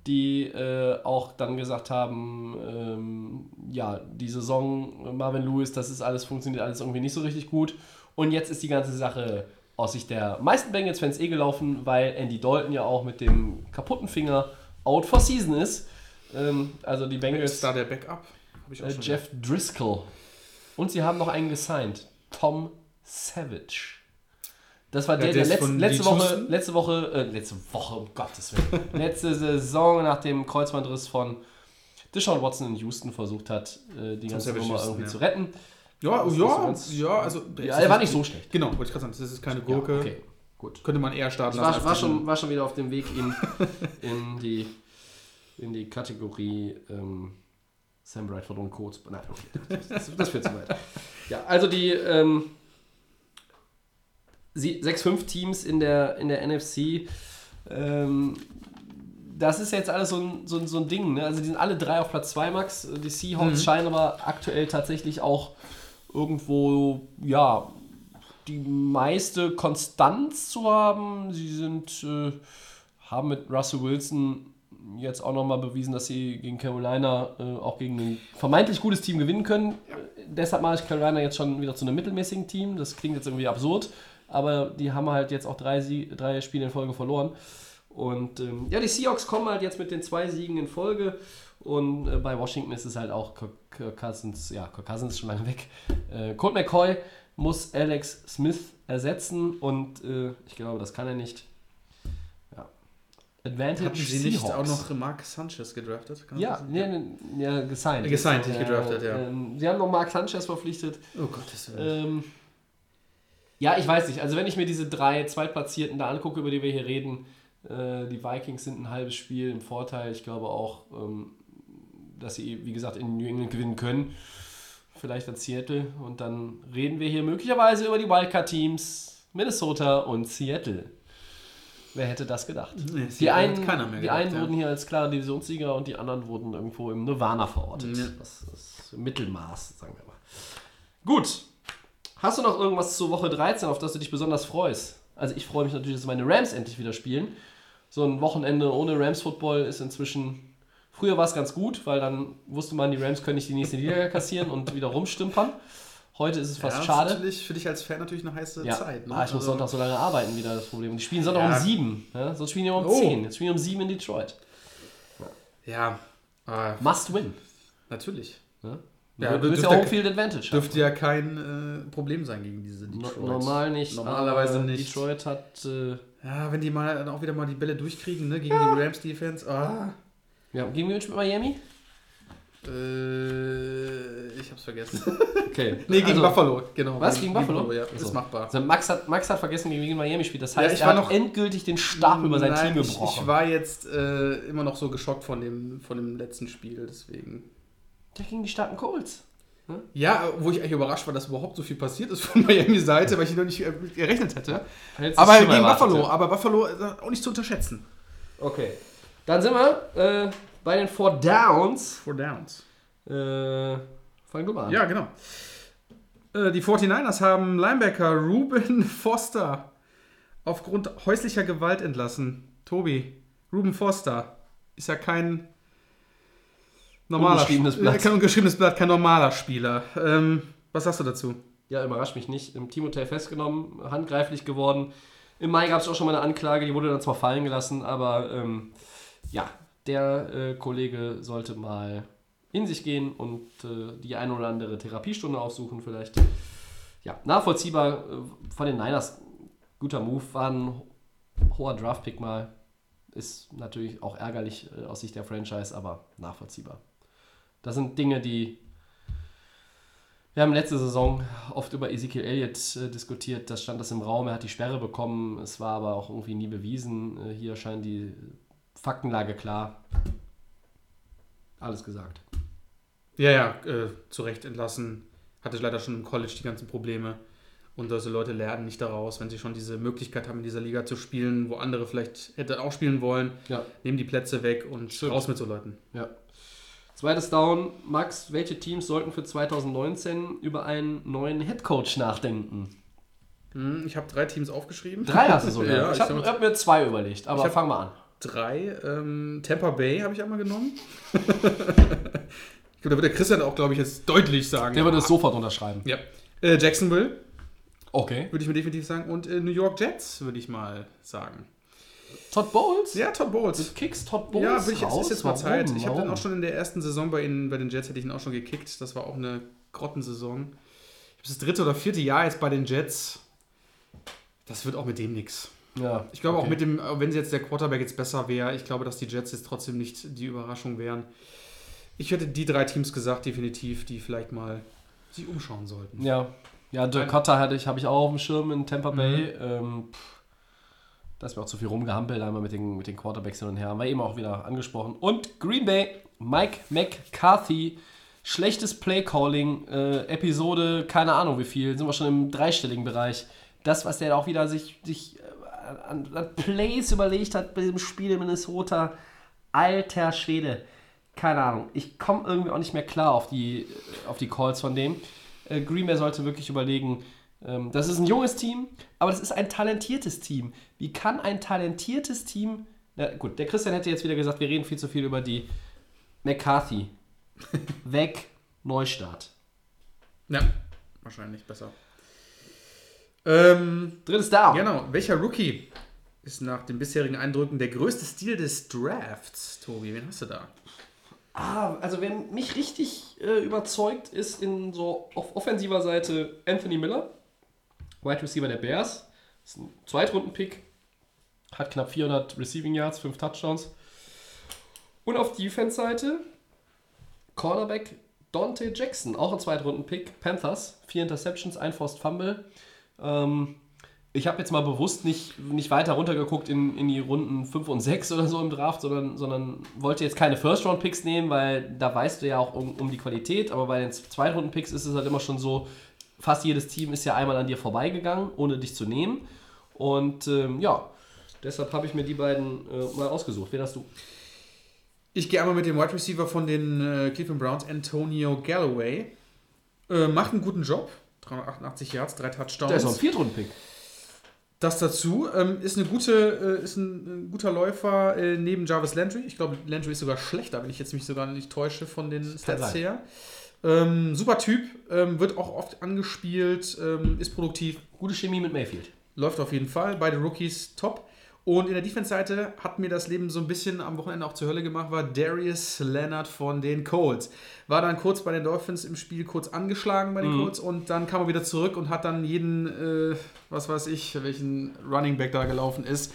die äh, auch dann gesagt haben, ähm, ja, die Saison äh, Marvin Lewis, das ist alles, funktioniert alles irgendwie nicht so richtig gut. Und jetzt ist die ganze Sache aus Sicht der meisten Bengals-Fans eh gelaufen, weil Andy Dalton ja auch mit dem kaputten Finger out for season ist. Ähm, also die Ist Bengals, da der Backup? Äh, Jeff Driscoll. Und sie haben noch einen gesigned. Tom Savage. Das war Ja, der, der der ist letz, von letzte, Woche, letzte Woche, äh, letzte Woche, um Gottes Willen, letzte Saison nach dem Kreuzbandriss von Deshaun Watson in Houston versucht hat, äh, die ganze Savage Nummer Houston, irgendwie ja. zu retten. Ja, Das ja, so ja, also. Ja, er war nicht so schlecht. Genau, wollte ich gerade sagen, das ist keine Gurke. Ja, okay, gut. Könnte man eher starten Ich war, als war, die- schon, war schon wieder auf dem Weg in, in, die, in die Kategorie ähm, Sam Bradford und Co. Nein, okay, das, das führt zu weit. Ja, also die ähm, sie- 6-5 Teams in der, in der NFC, ähm, das ist jetzt alles so ein, so ein, so ein Ding. Ne? Also die sind alle drei auf Platz 2, Max. Die Seahawks scheinen aber aktuell tatsächlich auch irgendwo, ja, die meiste Konstanz zu haben. Sie sind, äh, haben mit Russell Wilson jetzt auch nochmal bewiesen, dass sie gegen Carolina äh, auch gegen ein vermeintlich gutes Team gewinnen können. Äh, deshalb mache ich Carolina jetzt schon wieder zu einem mittelmäßigen Team. Das klingt jetzt irgendwie absurd, aber die haben halt jetzt auch drei, Sie drei Spiele in Folge verloren. Und ähm, ja, die Seahawks kommen halt jetzt mit den zwei Siegen in Folge. Und äh, bei Washington ist es halt auch Kirk, Cousins, ja, Kirk Cousins ist schon lange weg. Äh, Colt McCoy muss Alex Smith ersetzen und äh, ich glaube, das kann er nicht. Ja. Advantage Hatten sie nicht Seahawks. auch noch Mark Sanchez gedraftet? Kann Ja, das nee, nee, ja, gesigned. Gesigned, nicht Äh, gedraftet, ja. ähm, sie haben noch Mark Sanchez verpflichtet. Oh Gottes Willen. Ähm, ja, ich weiß nicht. Also wenn ich mir diese drei Zweitplatzierten da angucke, über die wir hier reden, äh, die Vikings sind ein halbes Spiel im Vorteil. Ich glaube auch, ähm, dass sie, wie gesagt, in New England gewinnen können. Vielleicht an Seattle. Und dann reden wir hier möglicherweise über die Wildcard-Teams Minnesota und Seattle. Wer hätte das gedacht? Nee, die einen, hat keiner mehr die gedacht, einen ja. wurden hier als klare Divisionssieger und die anderen wurden irgendwo im Nirvana verortet. Ja. Das ist Mittelmaß, sagen wir mal. Gut. Hast du noch irgendwas zur Woche 13, auf das du dich besonders freust? Also ich freue mich natürlich, dass meine Rams endlich wieder spielen. So ein Wochenende ohne Rams-Football ist inzwischen... Früher war es ganz gut, weil dann wusste man, die Rams können nicht die nächste Niederlage kassieren und wieder rumstümpern. Heute ist es fast ja, Das schade. ist natürlich für dich als Fan natürlich eine heiße Ja. Zeit. Ne? Ah, ich muss Also- Sonntag so lange arbeiten, wieder das Problem. Die spielen Sonntag Ja. um 7. Ja? Sonst spielen die um Oh. 10. Jetzt spielen die um 7 in Detroit. Ja, äh, Must win. natürlich. Ja? Ja, du willst ja Home Field Advantage haben. Dürfte ja kein äh, Problem sein gegen diese No, Detroit. normal nicht. Normalerweise nicht. Detroit hat. Äh, Ja, wenn die mal dann auch wieder mal die Bälle durchkriegen, ne, gegen die Rams Defense. Ah. Ja, gegen wen spielt Miami? Äh, ich hab's vergessen. Okay. nee, gegen Also, Buffalo, genau. Was, gegen Buffalo? ja, Achso. ist machbar. Also Max, hat, Max hat vergessen, gegen Miami spielt. Das Ja, heißt, ich er war hat noch- endgültig den Stab über sein Team ich, gebrochen. ich war jetzt äh, immer noch so geschockt von dem, von dem letzten Spiel, deswegen. Der gegen die starken Colts. Ja, wo ich eigentlich überrascht war, dass überhaupt so viel passiert ist von Miami-Seite, weil ich noch nicht äh, gerechnet hätte. Aber gegen erwartet, Buffalo, ja. aber Buffalo ist auch nicht zu unterschätzen. Okay. Dann sind wir äh, bei den Four Downs. Four Downs. Äh, fang du mal an. Ja, genau. Äh, die 49ers haben Linebacker Ruben Foster aufgrund häuslicher Gewalt entlassen. Tobi, Ruben Foster ist ja kein normaler Ungeschriebenes Sp- Blatt. Kein ungeschriebenes Blatt, kein normaler Spieler. Ähm, was sagst du dazu? Ja, überrascht mich nicht. Im Teamhotel festgenommen, handgreiflich geworden. Im Mai gab es auch schon mal eine Anklage, die wurde dann zwar fallen gelassen, aber ähm, ja, der äh, Kollege sollte mal in sich gehen und äh, die ein oder andere Therapiestunde aufsuchen vielleicht. Ja, nachvollziehbar äh, von den Niners. Guter Move, war ein hoher Draftpick mal. Ist natürlich auch ärgerlich äh, aus Sicht der Franchise, aber nachvollziehbar. Das sind Dinge, die wir haben letzte Saison oft über Ezekiel Elliott äh, diskutiert. Das stand das im Raum. Er hat die Sperre bekommen. Es war aber auch irgendwie nie bewiesen. Äh, hier scheint die Faktenlage klar. Alles gesagt. Ja, ja, äh, zu Recht entlassen. Hatte leider schon im College die ganzen Probleme. Und diese Leute lernen nicht daraus, wenn sie schon diese Möglichkeit haben, in dieser Liga zu spielen, wo andere vielleicht hätten auch spielen wollen, Ja. nehmen die Plätze weg und Stimmt. raus mit so Leuten. ja. Zweites Down. Max, welche Teams sollten für 2019 über einen neuen Headcoach nachdenken? Hm, Ich habe drei Teams aufgeschrieben. Drei hast du sogar. Ja, ich ich habe hab- hab mir zwei überlegt, aber Ich hab- fang mal an. Drei. Ähm, Tampa Bay habe ich einmal genommen. ich glaube, da wird der Christian auch, glaube ich, jetzt deutlich sagen. Der würde es sofort unterschreiben. Ja. Äh, Jacksonville, Okay. würde ich mir definitiv sagen. Und äh, New York Jets, würde ich mal sagen. Todd Bowles? Ja, Todd Bowles. Du kickst Todd Bowles Ja, will ich, es raus? ist jetzt mal Warum? Zeit. Ich habe den auch schon in der ersten Saison bei, ihnen, bei den Jets, hätte ich ihn auch schon gekickt. Das war auch eine Grottensaison. Ich habe das dritte oder vierte Jahr jetzt bei den Jets. Das wird auch mit dem nichts. Ja, Ich glaube auch okay. mit dem, auch wenn jetzt der Quarterback jetzt besser wäre, ich glaube, dass die Jets jetzt trotzdem nicht die Überraschung wären. Ich hätte die drei Teams gesagt, definitiv, die vielleicht mal sich umschauen sollten. Ja, ja, Dirk Cotter hatte ich, habe ich auch auf dem Schirm in Tampa Bay. Ähm, pff, da ist mir auch zu viel rumgehampelt, einmal mit den, mit den Quarterbacks hin und her. Haben wir eben auch wieder angesprochen. Und Green Bay, Mike McCarthy, schlechtes Playcalling, äh, Episode, keine Ahnung wie viel, sind wir schon im dreistelligen Bereich. Das, was der auch wieder sich, sich an, an Plays überlegt hat bei diesem Spiel in Minnesota, alter Schwede. Keine Ahnung. Ich komme irgendwie auch nicht mehr klar auf die, auf die Calls von dem. Äh, Green Bay sollte wirklich überlegen, ähm, das ist ein junges Team, aber das ist ein talentiertes Team. Wie kann ein talentiertes Team. Na gut, der Christian hätte jetzt wieder gesagt, wir reden viel zu viel über die McCarthy. Weg, Neustart. Ja, wahrscheinlich besser. Ähm, Drittes Down. genau, welcher Rookie ist nach den bisherigen Eindrücken der größte Stil des Drafts, Tobi? Wen hast du da? Ah, also wer mich richtig äh, überzeugt, ist in so auf offensiver Seite Anthony Miller, Wide Receiver der Bears. Ist ein Zweitrunden-Pick, hat knapp 400 Receiving Yards, 5 Touchdowns. Und auf Defense-Seite Cornerback Dante Jackson, auch ein Zweitrunden-Pick, Panthers, 4 Interceptions, ein Forced Fumble. Ähm, ich habe jetzt mal bewusst nicht, nicht weiter runtergeguckt in, in die Runden 5 und 6 oder so im Draft, sondern, sondern wollte jetzt keine First-Round-Picks nehmen, weil da weißt du ja auch um, um die Qualität, aber bei den Zweitrunden-Picks ist es halt immer schon so, fast jedes Team ist ja einmal an dir vorbeigegangen, ohne dich zu nehmen. Und ähm, ja, deshalb habe ich mir die beiden äh, mal ausgesucht. Wen hast du? Ich gehe einmal mit dem Wide Receiver von den äh, Cleveland Browns, Antonio Galloway. Äh, macht einen guten Job. 388 Yards, drei Touchdowns. Der ist noch ein Viertrunden-Pick. Das dazu ähm, ist, eine gute, äh, ist ein, ein guter Läufer äh, neben Jarvis Landry. Ich glaube, Landry ist sogar schlechter, wenn ich jetzt mich sogar nicht täusche von den Stats her. Ähm, super Typ, ähm, wird auch oft angespielt, ähm, ist produktiv, Gute Chemie mit Mayfield. läuft auf jeden Fall. Beide Rookies top. Und in der Defense-Seite hat mir das Leben so ein bisschen am Wochenende auch zur Hölle gemacht, war Darius Leonard von den Colts. War dann kurz bei den Dolphins im Spiel kurz angeschlagen bei den Colts und dann kam er wieder zurück und hat dann jeden, äh, was weiß ich, welchen Running Back da gelaufen ist,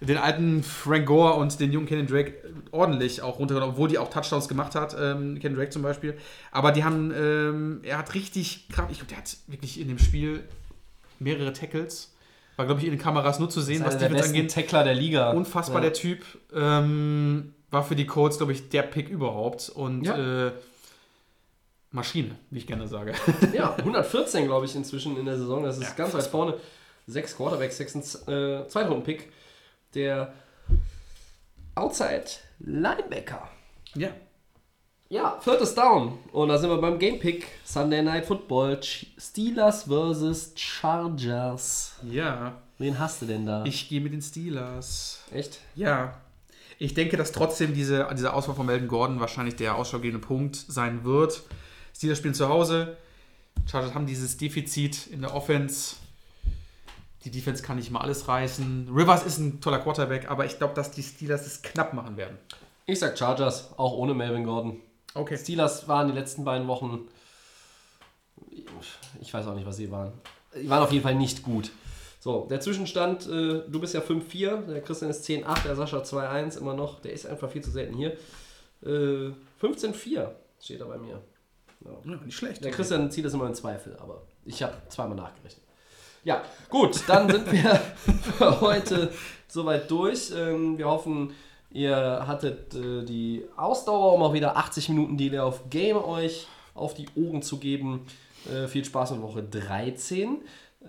den alten Frank Gore und den jungen Kenny Drake ordentlich auch runtergenommen, obwohl die auch Touchdowns gemacht hat, ähm, Kenny Drake zum Beispiel. Aber die haben, ähm, er hat richtig, krass- ich glaube, der hat wirklich in dem Spiel mehrere Tackles. War, glaube ich, in den Kameras nur zu sehen, was der Defense angeht. Tackler der Liga. Unfassbar, Ja. der Typ. Ähm, war für die Colts, glaube ich, der Pick überhaupt. Und Ja. äh, Maschine, wie ich gerne sage. Ja, 114, glaube ich, inzwischen in der Saison. Das ist Ja, ganz weit vorne. Sechs Quarterbacks, sechs äh, Zweitrunden-Pick. Der Outside Linebacker. ja. Ja, viertes Down. Und da sind wir beim Game Pick. Sunday Night Football. Steelers versus Chargers. Ja. Wen hast du denn da? Ich gehe mit den Steelers. Echt? Ja. Ich denke, dass trotzdem diese, diese Auswahl von Melvin Gordon wahrscheinlich der ausschlaggebende Punkt sein wird. Steelers spielen zu Hause. Chargers haben dieses Defizit in der Offense. Die Defense kann nicht mal alles reißen. Rivers ist ein toller Quarterback, aber ich glaube, dass die Steelers es knapp machen werden. Ich sag Chargers, auch ohne Melvin Gordon. Okay. Steelers waren die letzten beiden Wochen. Ich weiß auch nicht, was sie waren. Die waren auf jeden Fall nicht gut. So, der Zwischenstand, äh, du bist ja 5-4, der Christian ist 10-8, der Sascha 2-1 immer noch. Der ist einfach viel zu selten hier. Äh, 15-4 steht da bei mir. Ja, nicht schlecht. Der Christian zieht das immer in Zweifel, aber ich habe zweimal nachgerechnet. Ja, gut, dann sind wir für heute soweit durch. Ähm, wir hoffen, ihr hattet äh, die Ausdauer, um auch wieder 80 Minuten Delay auf Game euch auf die Ohren zu geben. Äh, viel Spaß mit Woche 13.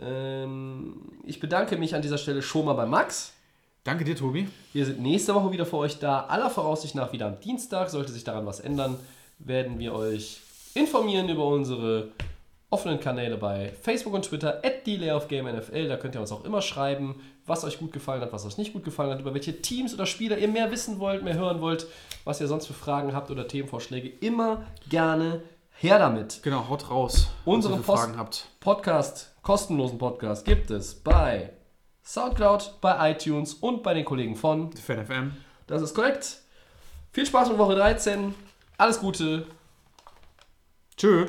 Ähm, ich bedanke mich an dieser Stelle schon mal bei Max. Danke dir, Tobi. Wir sind nächste Woche wieder für euch da. Aller Voraussicht nach wieder am Dienstag. Sollte sich daran was ändern, werden wir euch informieren über unsere offenen Kanäle bei Facebook und Twitter, at NFL. Da könnt ihr uns auch immer schreiben, was euch gut gefallen hat, was euch nicht gut gefallen hat, über welche Teams oder Spieler ihr mehr wissen wollt, mehr hören wollt, was ihr sonst für Fragen habt oder Themenvorschläge. Immer gerne her damit. Genau, haut raus. Unsere was ihr für Post- Fragen habt. Podcast, kostenlosen Podcast, gibt es bei Soundcloud, bei iTunes und bei den Kollegen von FanFM. das ist korrekt. Viel Spaß mit Woche 13. Alles Gute. Tschö.